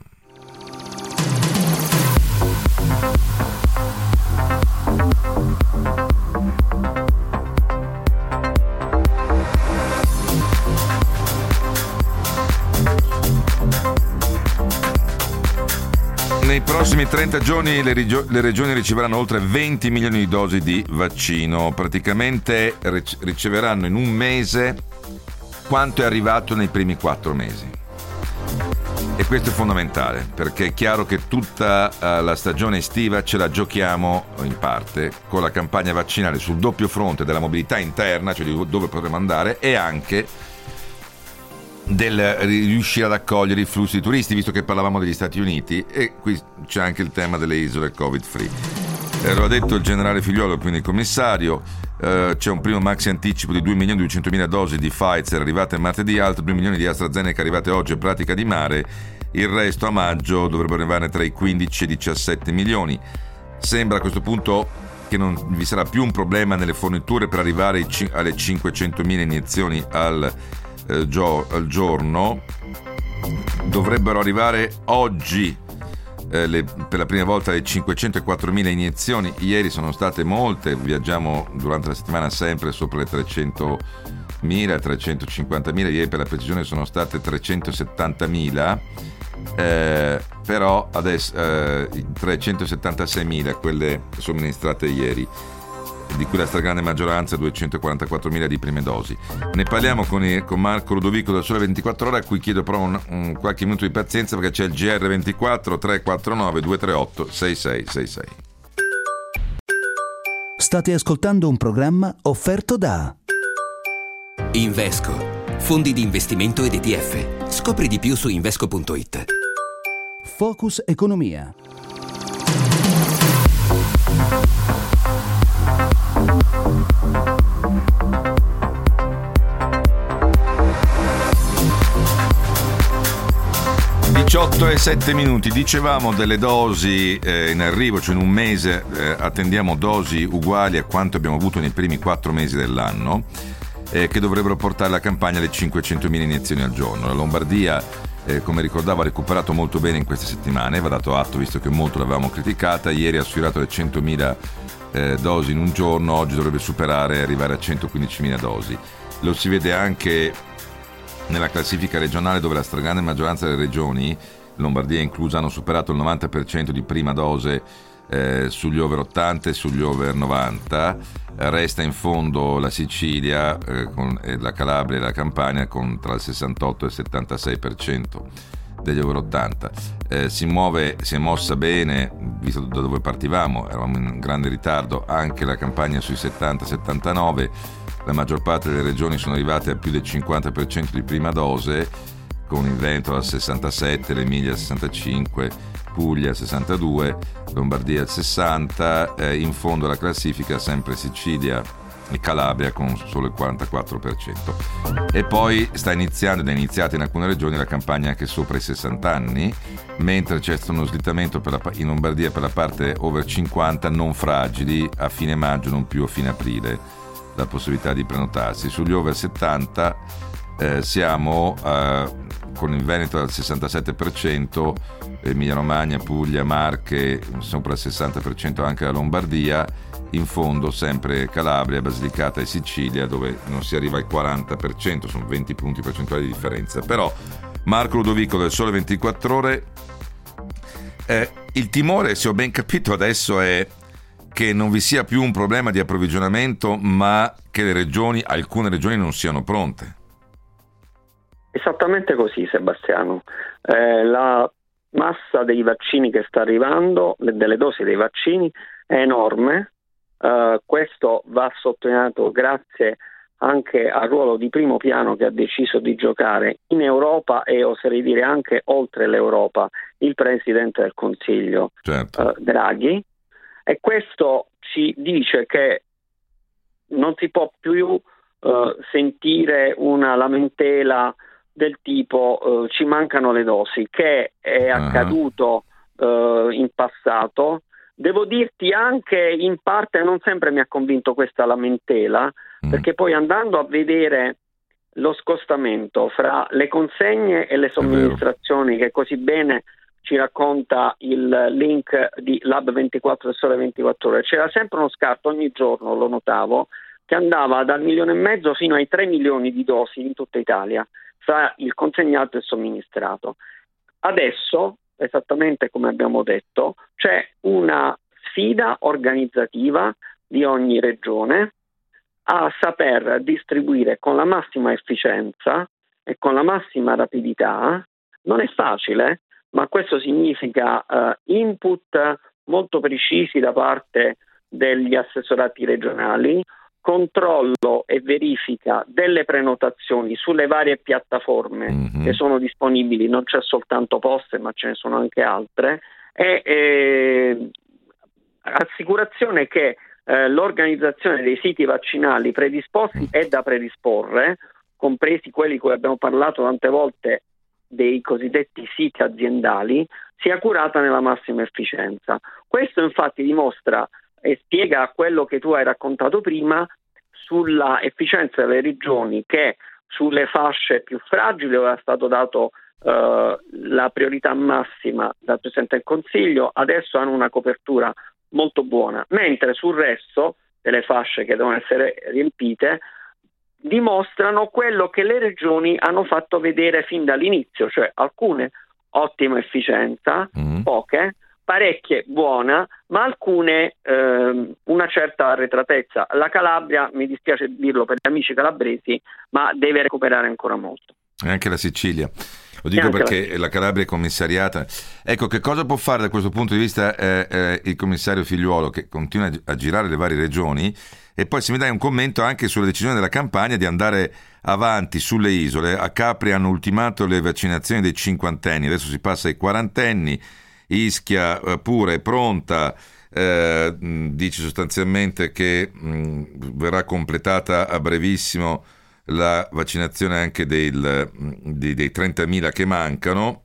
Prossimi 30 giorni le, rigio- le, regioni riceveranno oltre 20 milioni di dosi di vaccino, praticamente riceveranno in un mese quanto è arrivato nei primi 4 mesi. E questo è fondamentale perché è chiaro che tutta uh, la stagione estiva ce la giochiamo in parte con la campagna vaccinale sul doppio fronte della mobilità interna, cioè di dove potremo andare, e anche del riuscire ad accogliere i flussi di turisti, visto che parlavamo degli Stati Uniti e qui c'è anche il tema delle isole Covid free. Eh, lo ha detto il generale Figliolo, quindi il commissario, eh, c'è un primo maxi anticipo di 2 milioni e 200 mila dosi di Pfizer arrivate martedì, altri 2 milioni di AstraZeneca arrivate oggi in pratica di mare, il resto a maggio dovrebbero arrivare tra i 15 e i 17 milioni. Sembra a questo punto che non vi sarà più un problema nelle forniture per arrivare alle 500 mila iniezioni al eh, gio- al giorno dovrebbero arrivare oggi eh, le, per la prima volta le 504.000 iniezioni. Ieri sono state molte, viaggiamo durante la settimana sempre sopra le 300.000, 350.000, ieri per la precisione sono state 370.000. Eh, però adesso eh, 376.000 quelle somministrate ieri di cui la stragrande maggioranza 244.000 di prime dosi. Ne parliamo con, il, con Marco Ludovico da Sole 24 Ore, a cui chiedo però un, un qualche minuto di pazienza perché c'è il GR24 349 238 6666. State ascoltando un programma offerto da Invesco, fondi di investimento ed ETF. Scopri di più su invesco.it. Focus Economia. 18 e 7 minuti, dicevamo delle dosi eh, in arrivo, cioè in un mese eh, attendiamo dosi uguali a quanto abbiamo avuto nei primi 4 mesi dell'anno, eh, che dovrebbero portare la campagna alle 500.000 iniezioni al giorno. La Lombardia, eh, come ricordavo, ha recuperato molto bene in queste settimane, va dato atto visto che molto l'avevamo criticata, ieri ha sfiorato le 100.000 eh, dosi in un giorno, oggi dovrebbe superare e arrivare a 115.000 dosi. Lo si vede anche nella classifica regionale dove la stragrande maggioranza delle regioni, Lombardia inclusa, hanno superato il 90% di prima dose eh, sugli over 80 e sugli over 90, resta in fondo la Sicilia, eh, con, la Calabria e la Campania con tra il 68 e il 76% degli over 80. Eh, si muove, si è mossa bene, visto da dove partivamo, eravamo in grande ritardo, anche la campagna sui 70-79 la maggior parte delle regioni sono arrivate a più del 50% di prima dose, con il Veneto al 67, l'Emilia al 65, Puglia al 62, Lombardia al 60, eh, in fondo alla classifica sempre Sicilia e Calabria con solo il 44%. E poi sta iniziando ed è iniziata in alcune regioni la campagna anche sopra i 60 anni, mentre c'è stato uno slittamento la, in Lombardia per la parte over 50 non fragili a fine maggio, non più a fine aprile la possibilità di prenotarsi. Sugli over 70 eh, siamo eh, con il Veneto al 67%, Emilia Romagna, Puglia, Marche, sopra il 60% anche la Lombardia, in fondo sempre Calabria, Basilicata e Sicilia dove non si arriva al 40%, sono 20 punti percentuali di differenza. Però Marco Ludovico del Sole 24 ore, eh, il timore, se ho ben capito adesso, è che non vi sia più un problema di approvvigionamento, ma che le regioni, alcune regioni non siano pronte. Esattamente così, Sebastiano. Eh, la massa dei vaccini che sta arrivando, delle dosi dei vaccini, è enorme. Eh, questo va sottolineato grazie anche al ruolo di primo piano che ha deciso di giocare in Europa e oserei dire anche oltre l'Europa il Presidente del Consiglio certo. eh, Draghi, e questo ci dice che non si può più eh, sentire una lamentela del tipo ci mancano le dosi, che è uh-huh. accaduto in passato. Devo dirti anche in parte non sempre mi ha convinto questa lamentela, mm. perché poi andando a vedere lo scostamento fra le consegne e le somministrazioni che così bene ci racconta il link di Lab 24 e Sole 24 ore. C'era sempre uno scarto ogni giorno, lo notavo, che andava dal milione e mezzo fino ai 3 milioni di dosi in tutta Italia, fra il consegnato e il somministrato. Adesso esattamente come abbiamo detto, c'è una sfida organizzativa di ogni regione a saper distribuire con la massima efficienza e con la massima rapidità. Non è facile, ma questo significa uh, input molto precisi da parte degli assessorati regionali, controllo e verifica delle prenotazioni sulle varie piattaforme mm-hmm. che sono disponibili, non c'è soltanto Poste ma ce ne sono anche altre, e eh, assicurazione che eh, l'organizzazione dei siti vaccinali predisposti mm. è da predisporre, compresi quelli di cui abbiamo parlato tante volte dei cosiddetti siti aziendali, sia curata nella massima efficienza. Questo infatti dimostra e spiega quello che tu hai raccontato prima sulla efficienza delle regioni che sulle fasce più fragili aveva stato dato eh, la priorità massima dal Presidente del Consiglio, adesso hanno una copertura molto buona, mentre sul resto delle fasce che devono essere riempite dimostrano quello che le regioni hanno fatto vedere fin dall'inizio, cioè alcune ottima efficienza, mm. poche, parecchie buona, ma alcune ehm, una certa arretratezza. La Calabria, mi dispiace dirlo per gli amici calabresi, ma deve recuperare ancora molto. E anche la Sicilia. Lo dico perché la... la Calabria è commissariata. Ecco, che cosa può fare da questo punto di vista eh, eh, il commissario Figliuolo che continua a girare le varie regioni? E poi se mi dai un commento anche sulla decisione della campagna di andare avanti sulle isole. A Capri hanno ultimato le vaccinazioni dei cinquantenni, adesso si passa ai quarantenni. Ischia eh, pure pronta. Eh, dice sostanzialmente che mh, verrà completata a brevissimo la vaccinazione anche del, dei, dei 30.000 che mancano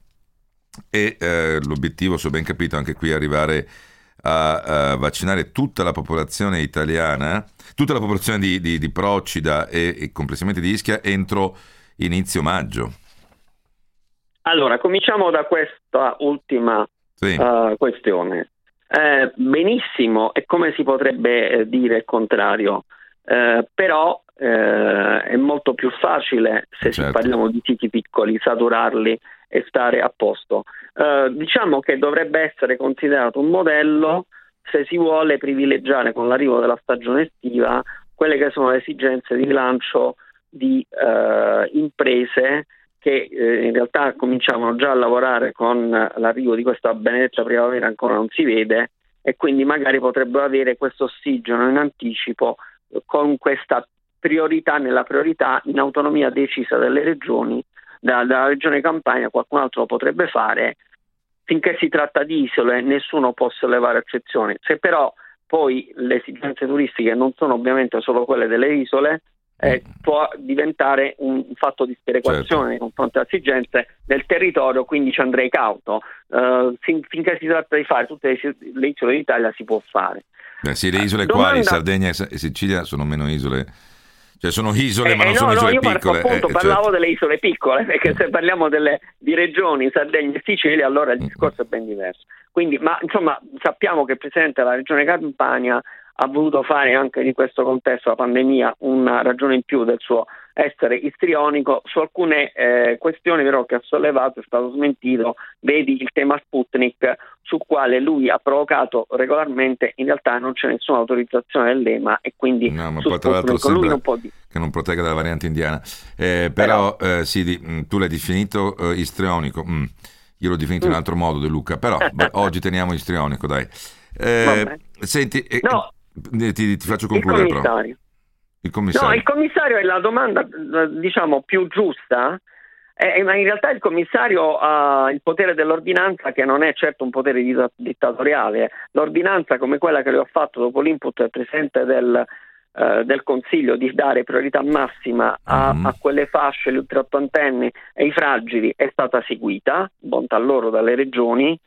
e eh, l'obiettivo, se ho ben capito, anche qui è arrivare a, a, vaccinare tutta la popolazione italiana, tutta la popolazione di, di, di Procida e, e complessivamente di Ischia entro inizio maggio. Allora, cominciamo da questa ultima sì. uh, questione. Eh, benissimo, e come si potrebbe eh, dire il contrario? Eh, però eh, è molto più facile se certo. parliamo di siti piccoli saturarli e stare a posto. Eh, diciamo che dovrebbe essere considerato un modello se si vuole privilegiare con l'arrivo della stagione estiva quelle che sono le esigenze di rilancio di imprese che eh, in realtà cominciavano già a lavorare con l'arrivo di questa benedetta primavera ancora non si vede e quindi magari potrebbero avere questo ossigeno in anticipo con questa priorità nella priorità in autonomia decisa delle regioni, da, dalla regione Campania qualcun altro lo potrebbe fare, finché si tratta di isole nessuno può sollevare eccezioni. Se però poi le esigenze turistiche non sono ovviamente solo quelle delle isole, eh, può diventare un fatto di sperequazione certo. nei confronti delle esigenze del territorio, quindi ci andrei cauto. Uh, fin- finché si tratta di fare tutte le, le isole d'Italia si può fare. Beh, sì, le isole Domanda... quali Sardegna e Sicilia sono meno isole cioè sono isole, eh, ma non no, sono isole no, io piccole. Appunto, eh, parlavo certo. delle isole piccole, perché se parliamo delle, di regioni, Sardegna e Sicilia, allora il mm. discorso è ben diverso. Quindi, ma insomma, sappiamo che il Presidente della Regione Campania ha voluto fare anche di questo contesto la pandemia una ragione in più del suo essere istrionico. Su alcune eh, questioni però che ha sollevato è stato smentito, vedi il tema Sputnik sul quale lui ha provocato regolarmente, in realtà non c'è nessuna autorizzazione dell'EMA e quindi no, ma poi tra l'altro lui non può dire. Che non protegga dalla variante indiana. Eh, però, però eh, sì, mm, tu l'hai definito eh, istrionico. Mm. Io l'ho definito mm. in un altro modo, De Luca, però beh, oggi teniamo istrionico, dai. Eh, senti, eh, no. Ti, ti, faccio concludere. Il commissario. il commissario. No, il commissario è la domanda, diciamo, più giusta. Eh, ma in realtà il commissario ha il potere dell'ordinanza che non è certo un potere dittatoriale. L'ordinanza come quella che le ho fatto dopo l'input del Presidente del, eh, del Consiglio di dare priorità massima a, mm. a quelle fasce, gli ultraottantenni e i fragili è stata seguita, bontà loro dalle regioni,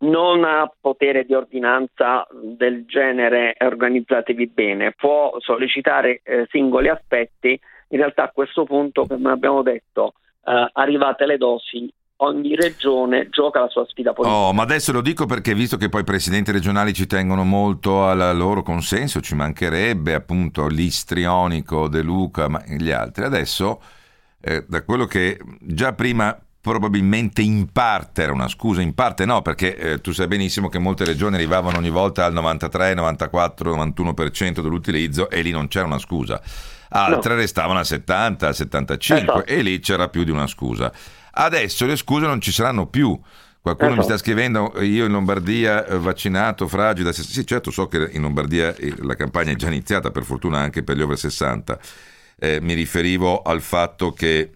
non ha potere di ordinanza del genere organizzatevi bene, può sollecitare eh, singoli aspetti, in realtà a questo punto, come abbiamo detto, eh, arrivate le dosi, ogni regione gioca la sua sfida politica. Oh, ma adesso lo dico perché visto che poi i presidenti regionali ci tengono molto al loro consenso, ci mancherebbe appunto l'istrionico De Luca, ma gli altri. Adesso, eh, da quello che già prima probabilmente in parte era una scusa, in parte no, perché eh, tu sai benissimo che molte regioni arrivavano ogni volta al 93, 94, 91% dell'utilizzo e lì non c'era una scusa. Altre no. restavano al 70, al 75 esatto. e lì c'era più di una scusa. Adesso le scuse non ci saranno più. Qualcuno esatto. mi sta scrivendo, io in Lombardia eh, vaccinato, fragile. Sì, certo, so che in Lombardia eh, la campagna è già iniziata, per fortuna anche per gli over 60. Eh, mi riferivo al fatto che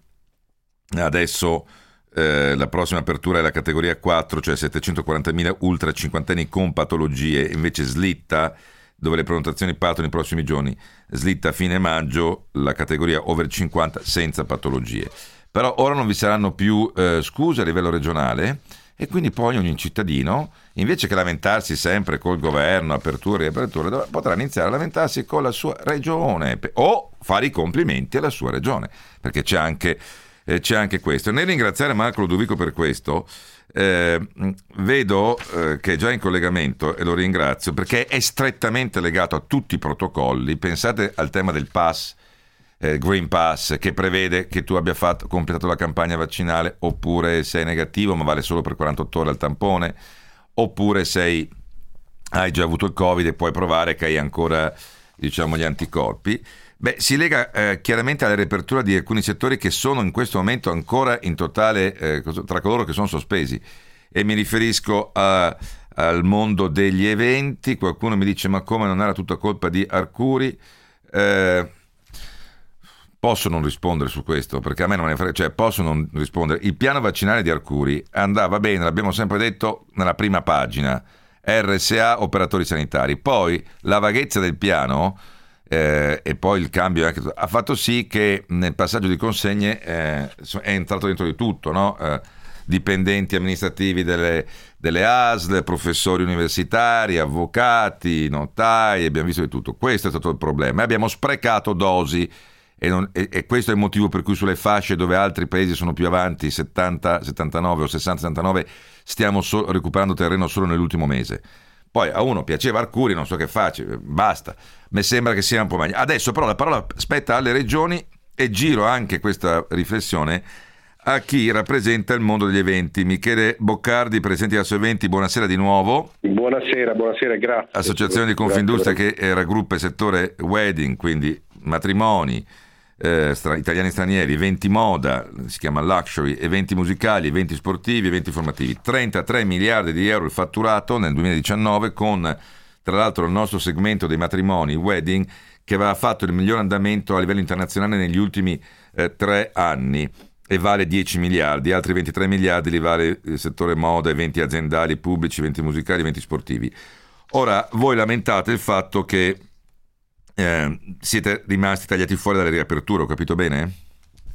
adesso eh, la prossima apertura è la categoria 4, cioè 740.000 ultra cinquantenni con patologie, invece slitta, dove le prenotazioni partono nei prossimi giorni, slitta a fine maggio la categoria over 50 senza patologie. Però ora non vi saranno più eh, scuse a livello regionale e quindi poi ogni cittadino, invece che lamentarsi sempre col governo, aperture e riaperture, potrà iniziare a lamentarsi con la sua regione o fare i complimenti alla sua regione, perché c'è anche eh, c'è anche questo. Nel ringraziare Marco Ludovico per questo, eh, vedo eh, che è già in collegamento e lo ringrazio perché è strettamente legato a tutti i protocolli. Pensate al tema del pass, eh, Green Pass, che prevede che tu abbia fatto, completato la campagna vaccinale oppure sei negativo ma vale solo per 48 ore al tampone, oppure sei, hai già avuto il Covid e puoi provare che hai ancora diciamo, gli anticorpi. Beh, si lega eh, chiaramente alla riapertura di alcuni settori che sono in questo momento ancora in totale eh, tra coloro che sono sospesi e mi riferisco a, al mondo degli eventi. Qualcuno mi dice ma come non era tutta colpa di Arcuri? Eh, posso non rispondere su questo perché a me non ne frega, cioè posso non rispondere. Il piano vaccinale di Arcuri andava bene, l'abbiamo sempre detto nella prima pagina. RSA operatori sanitari. Poi la vaghezza del piano eh, e poi il cambio anche, ha fatto sì che nel passaggio di consegne eh, è entrato dentro di tutto, no? eh, dipendenti amministrativi delle, delle ASL, professori universitari, avvocati, notai, abbiamo visto di tutto. Questo è stato il problema. Abbiamo sprecato dosi e, non, e, e, questo è il motivo per cui sulle fasce dove altri paesi sono più avanti, 70, 79 o 60, 69, stiamo so, recuperando terreno solo nell'ultimo mese. Poi a uno piaceva Arcuri, non so che faccia, basta. Mi sembra che sia un po' meglio. Adesso però la parola spetta alle regioni e giro anche questa riflessione a chi rappresenta il mondo degli eventi. Michele Boccardi, presidente di Eventi, buonasera di nuovo. Buonasera, buonasera, grazie. Associazione di Confindustria che raggruppa il settore wedding, quindi matrimoni, eh, stra- italiani stranieri, eventi moda, si chiama luxury, eventi musicali, eventi sportivi, eventi formativi. 33 miliardi di euro il fatturato nel 2019 con tra l'altro il nostro segmento dei matrimoni, wedding, che aveva fatto il miglior andamento a livello internazionale negli ultimi eh, tre anni e vale 10 miliardi, altri 23 miliardi li vale il settore moda, eventi aziendali, pubblici, eventi musicali, eventi sportivi. Ora, voi lamentate il fatto che eh, siete rimasti tagliati fuori dalle riaperture, ho capito bene?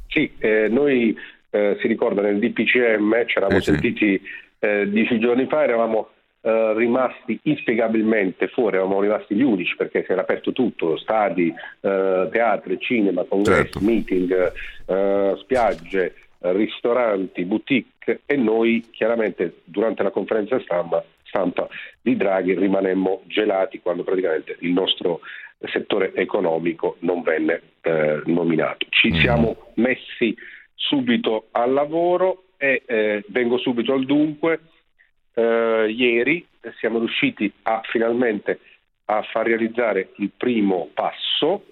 Sì, eh, noi eh, si ricorda nel DPCM, ci eravamo eh, sentiti eh, dieci giorni fa, eravamo eh, rimasti inspiegabilmente fuori, eravamo rimasti gli unici perché si era aperto tutto, stadi, teatri, cinema, congressi, certo. meeting, spiagge, ristoranti, boutique e noi chiaramente durante la conferenza stampa, stampa di Draghi rimanemmo gelati quando praticamente il nostro settore economico non venne eh, nominato. Ci mm. siamo messi subito al lavoro e eh, vengo subito al dunque. Eh, ieri siamo riusciti a finalmente a far realizzare il primo passo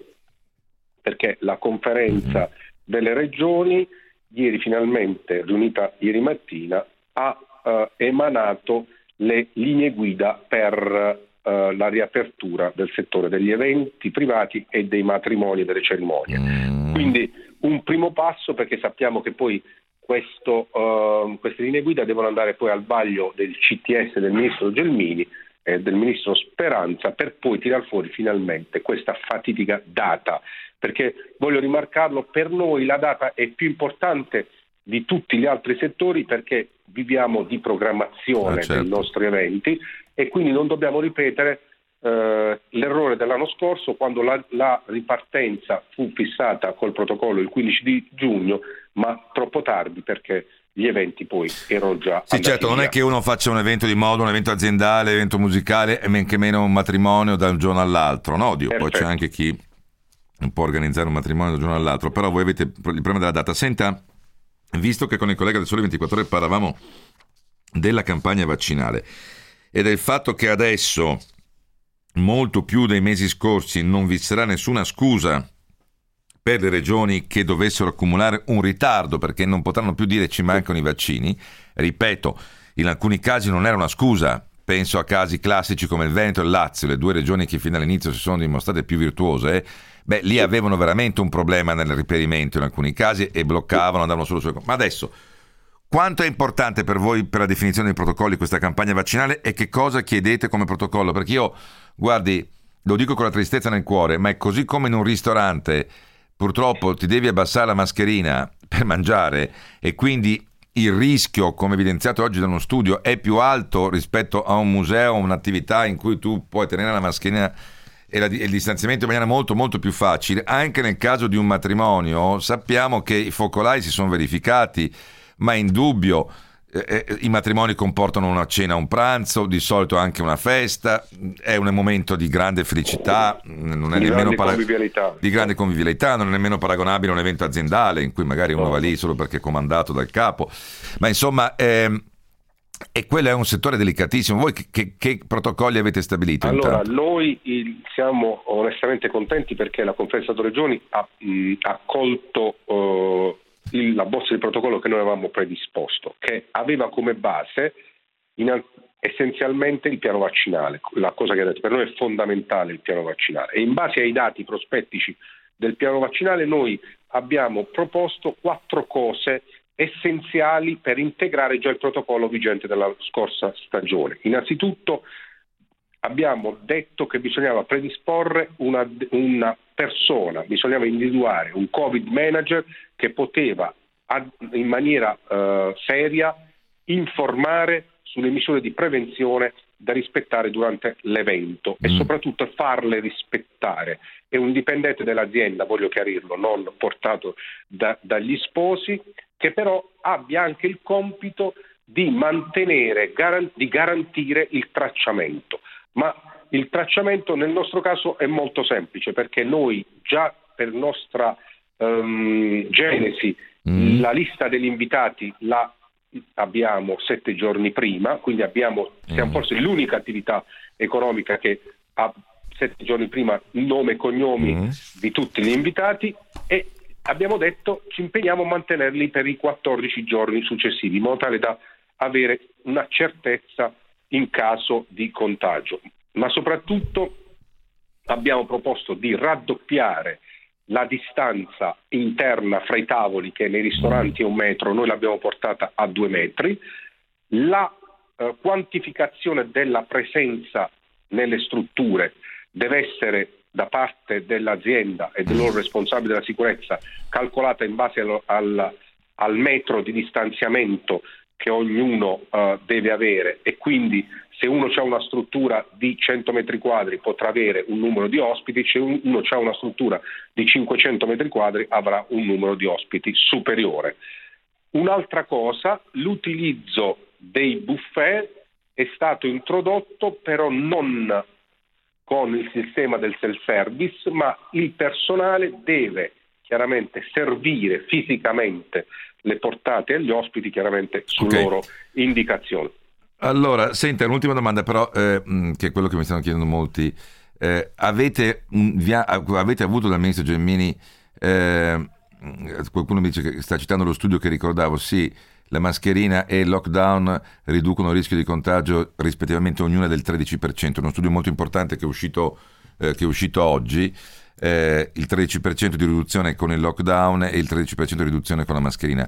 perché la conferenza delle regioni ieri finalmente riunita ieri mattina ha eh, emanato le linee guida per eh, la riapertura del settore degli eventi privati e dei matrimoni e delle cerimonie. Mm. Quindi un primo passo perché sappiamo che poi questo, uh, queste linee guida devono andare poi al vaglio del CTS del ministro Gelmini e del ministro Speranza per poi tirar fuori finalmente questa fatidica data. Perché voglio rimarcarlo, per noi la data è più importante di tutti gli altri settori perché viviamo di programmazione ah, certo. dei nostri eventi e quindi non dobbiamo ripetere eh, l'errore dell'anno scorso quando la, la, ripartenza fu fissata col protocollo il 15 di giugno, ma troppo tardi perché gli eventi poi erano già... Sì, certo, via. non è che uno faccia un evento di moda, un evento aziendale, un evento musicale e men che meno un matrimonio da un giorno all'altro, no? Dio, poi c'è anche chi può organizzare un matrimonio da un giorno all'altro, però voi avete il problema della data. Senta, visto che con il collega del Sole 24 Ore parlavamo della campagna vaccinale e del fatto che adesso, molto più dei mesi scorsi, non vi sarà nessuna scusa per le regioni che dovessero accumulare un ritardo perché non potranno più dire ci mancano i vaccini, ripeto, in alcuni casi non era una scusa, penso a casi classici come il Veneto e il Lazio, le due regioni che fino all'inizio si sono dimostrate più virtuose, beh, lì avevano veramente un problema nel riperimento in alcuni casi e bloccavano, andavano solo su... Ma adesso, quanto è importante per voi per la definizione dei protocolli questa campagna vaccinale e che cosa chiedete come protocollo? Perché io, guardi, lo dico con la tristezza nel cuore, ma è così come in un ristorante purtroppo ti devi abbassare la mascherina per mangiare e quindi il rischio, come evidenziato oggi da uno studio, è più alto rispetto a un museo, un'attività in cui tu puoi tenere la mascherina e, la, e, il distanziamento in maniera molto molto più facile. Anche nel caso di un matrimonio sappiamo che i focolai si sono verificati, ma è indubbio i matrimoni comportano una cena, un pranzo, di solito anche una festa, è un momento di grande felicità, non è di nemmeno grande para- convivialità. di grande convivialità, non è nemmeno paragonabile a un evento aziendale in cui magari uno va lì solo perché è comandato dal capo, ma insomma ehm, e quello è un settore delicatissimo. Voi che, che, che protocolli avete stabilito? Allora, intanto? noi il, siamo onestamente contenti perché la conferenza delle regioni ha, mh, ha colto uh, il, la bozza di protocollo che noi avevamo predisposto, che aveva come base in, essenzialmente il piano vaccinale, la cosa che ha detto per noi è fondamentale il piano vaccinale e in base ai dati prospettici del piano vaccinale noi abbiamo proposto quattro cose essenziali per integrare già il protocollo vigente della scorsa stagione. Innanzitutto abbiamo detto che bisognava predisporre una, una persona, bisognava individuare un Covid manager che poteva in maniera uh, seria informare sulle misure di prevenzione da rispettare durante l'evento mm. e soprattutto farle rispettare. È un dipendente dell'azienda, voglio chiarirlo, non portato da, dagli sposi, che però abbia anche il compito di mantenere, di garantire il tracciamento ma il tracciamento nel nostro caso è molto semplice perché noi già per nostra um, genesi mm. la lista degli invitati la abbiamo sette giorni prima, quindi abbiamo, siamo mm. forse l'unica attività economica che ha sette giorni prima nome e cognomi mm. di tutti gli invitati e abbiamo detto ci impegniamo a mantenerli per i 14 giorni successivi in modo tale da avere una certezza in caso di contagio. Ma soprattutto abbiamo proposto di raddoppiare la distanza interna fra i tavoli che nei ristoranti è un metro, noi l'abbiamo portata a due metri, la eh, quantificazione della presenza nelle strutture deve essere da parte dell'azienda e del loro responsabile della sicurezza calcolata in base al, al, al metro di distanziamento che ognuno uh, deve avere e quindi se uno ha una struttura di 100 metri quadri potrà avere un numero di ospiti, se uno ha una struttura di 500 metri quadri avrà un numero di ospiti superiore. Un'altra cosa, l'utilizzo dei buffet è stato introdotto però non con il sistema del self-service, ma il personale deve chiaramente servire fisicamente le portate agli ospiti chiaramente su okay. loro indicazione. Allora, senta, un'ultima domanda però, eh, che è quello che mi stanno chiedendo molti. Eh, avete, via, avete, avuto dal ministro Gemmini, eh, qualcuno mi dice che sta citando lo studio che ricordavo, sì, la mascherina e il lockdown riducono il rischio di contagio rispettivamente ognuna del 13%, uno studio molto importante che è uscito, eh, che è uscito oggi eh, il 13% di riduzione con il lockdown e il 13% di riduzione con la mascherina.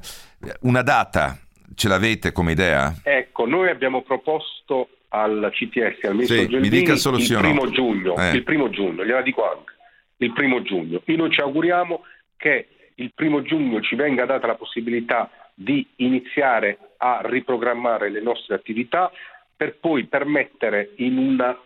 Una data ce l'avete come idea? Ecco, noi abbiamo proposto al CTS, al ministro sì, Gelmini, il, primo no. giugno, eh. il primo giugno, gliela dico anche, il primo giugno. E noi ci auguriamo che il primo giugno ci venga data la possibilità di iniziare a riprogrammare le nostre attività per poi permettere in una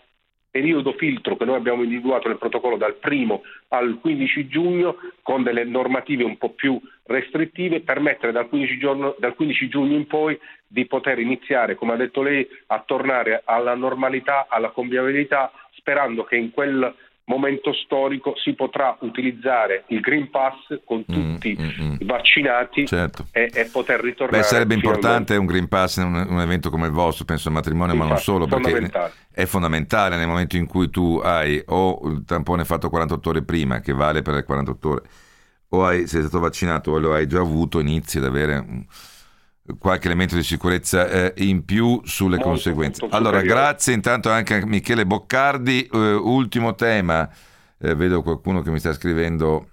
periodo filtro che noi abbiamo individuato nel protocollo dal 1 al 15 giugno con delle normative un po' più restrittive, permettere dal 15, giorno, dal 15 giugno in poi di poter iniziare, come ha detto lei, a tornare alla normalità, alla convivialità, sperando che in quel momento storico si potrà utilizzare il Green Pass con mm, tutti mm, mm, i vaccinati certo. e, e, poter ritornare. Beh, sarebbe importante un Green Pass in un, un, evento come il vostro, penso al matrimonio, Infatti, ma non solo, perché è fondamentale nel momento in cui tu hai o il tampone fatto 48 ore prima, che vale per le 48 ore, o hai, sei stato vaccinato o lo hai già avuto, inizi ad avere qualche elemento di sicurezza eh, in più sulle molto, conseguenze. Molto allora, grazie intanto anche a Michele Boccardi. Uh, ultimo tema, eh, vedo qualcuno che mi sta scrivendo,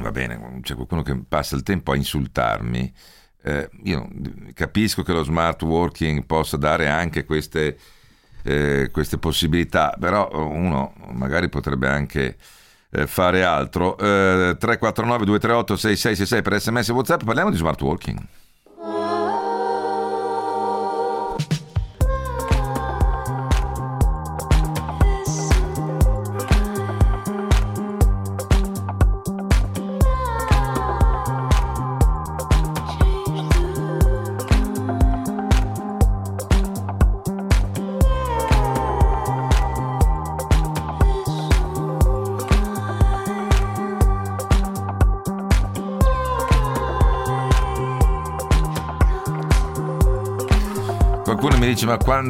va bene, c'è qualcuno che passa il tempo a insultarmi. Eh, io capisco che lo smart working possa dare anche queste, eh, queste possibilità, però uno magari potrebbe anche eh, fare altro. 349 238 6666 per sms e whatsapp, parliamo di smart working.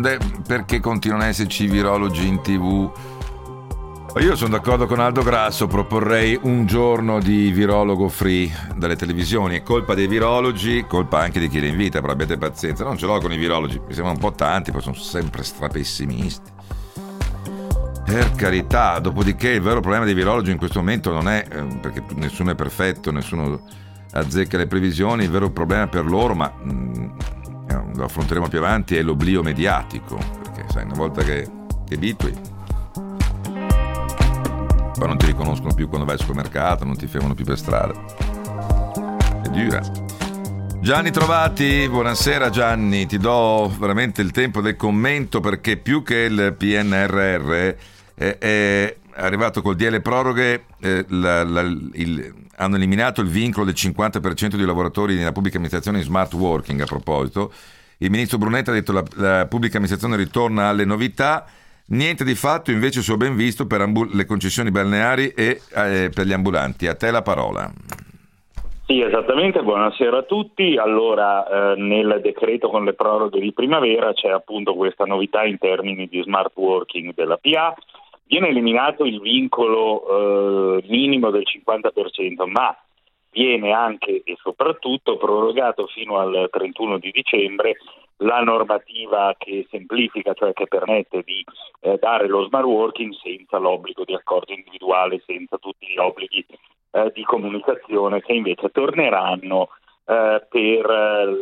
È, perché continuano ad esserci virologi in tv? Io sono d'accordo con Aldo Grasso, proporrei un giorno di virologo free dalle televisioni. È colpa dei virologi, colpa anche di chi li invita, però abbiate pazienza. Non ce l'ho con i virologi, mi sembrano un po' tanti, poi sono sempre strapessimisti. Per carità, dopodiché il vero problema dei virologi in questo momento non è eh, perché nessuno è perfetto, nessuno azzecca le previsioni, il vero problema per loro, ma mm, lo affronteremo più avanti, è l'oblio mediatico, perché sai, una volta che ti abitui, poi non ti riconoscono più quando vai al supermercato, non ti fermano più per strada. È dura. Gianni Trovati, buonasera Gianni, ti do veramente il tempo del commento perché più che il PNRR è, è arrivato col DL proroghe, eh, la, la, il, hanno eliminato il vincolo del 50% di lavoratori nella pubblica amministrazione in smart working a proposito il ministro Brunetta ha detto che la, la pubblica amministrazione ritorna alle novità. Niente di fatto invece, ho ben visto, per ambu- le concessioni balneari e eh, per gli ambulanti. A te la parola. Sì, esattamente, buonasera a tutti. Allora, eh, nel decreto con le proroghe di primavera c'è appunto questa novità in termini di smart working della PA. Viene eliminato il vincolo eh, minimo del 50%, ma viene anche e soprattutto prorogato fino al 31 di dicembre la normativa che semplifica, cioè che permette di eh, dare lo smart working senza l'obbligo di accordo individuale, senza tutti gli obblighi eh, di comunicazione che invece torneranno eh, per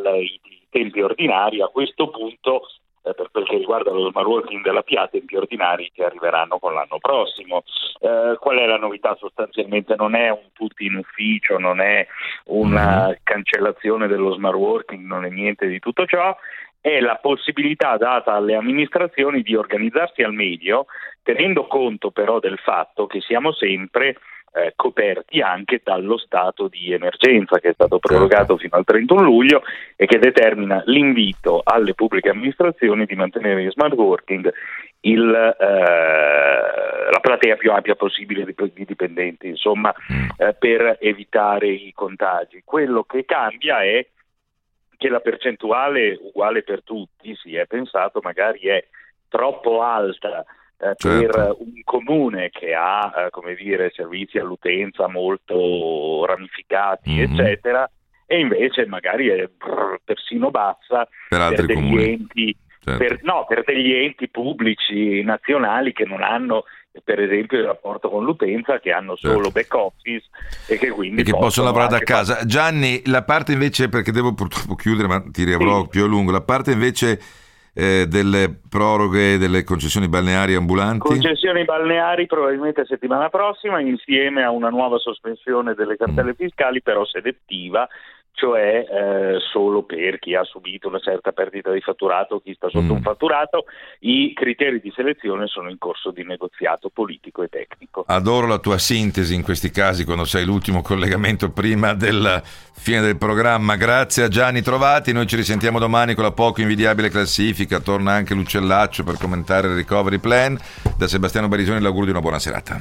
eh, i tempi ordinari. A questo punto eh, per quel che riguarda lo smart working della PIA, tempi ordinari che arriveranno con l'anno prossimo. Eh, qual è la novità? Sostanzialmente non è un tutti in ufficio, non è una mm-hmm. cancellazione dello smart working, non è niente di tutto ciò, è la possibilità data alle amministrazioni di organizzarsi al meglio, tenendo conto però del fatto che siamo sempre eh, coperti anche dallo stato di emergenza che è stato prorogato certo. fino al 31 luglio e che determina l'invito alle pubbliche amministrazioni di mantenere in smart working il, eh, la platea più ampia possibile di, di dipendenti, insomma, mm. eh, per evitare i contagi. Quello che cambia è che la percentuale uguale per tutti, si è pensato, magari è troppo alta eh, certo. per un comune che ha eh, come dire, servizi all'utenza molto ramificati, mm-hmm. eccetera, e invece magari è brr, persino bassa per, per degli enti certo. per, no, per degli enti pubblici nazionali che non hanno per esempio il rapporto con l'utenza che hanno solo certo. back office e che quindi e che possono, possono lavorare da casa. Gianni, la parte invece, perché devo purtroppo chiudere, ma ti riavrò sì. più a lungo, la parte invece eh, delle proroghe delle concessioni balneari ambulanti? Concessioni balneari probabilmente settimana prossima insieme a una nuova sospensione delle cartelle mm. fiscali però selettiva cioè eh, solo per chi ha subito una certa perdita di fatturato o chi sta sotto mm. un fatturato, i criteri di selezione sono in corso di negoziato politico e tecnico. Adoro la tua sintesi in questi casi quando sei l'ultimo collegamento prima della fine del programma. Grazie a Gianni Trovati, noi ci risentiamo domani con la poco invidiabile classifica, torna anche l'uccellaccio per commentare il recovery plan. Da Sebastiano Barisoni l'augurio di una buona serata.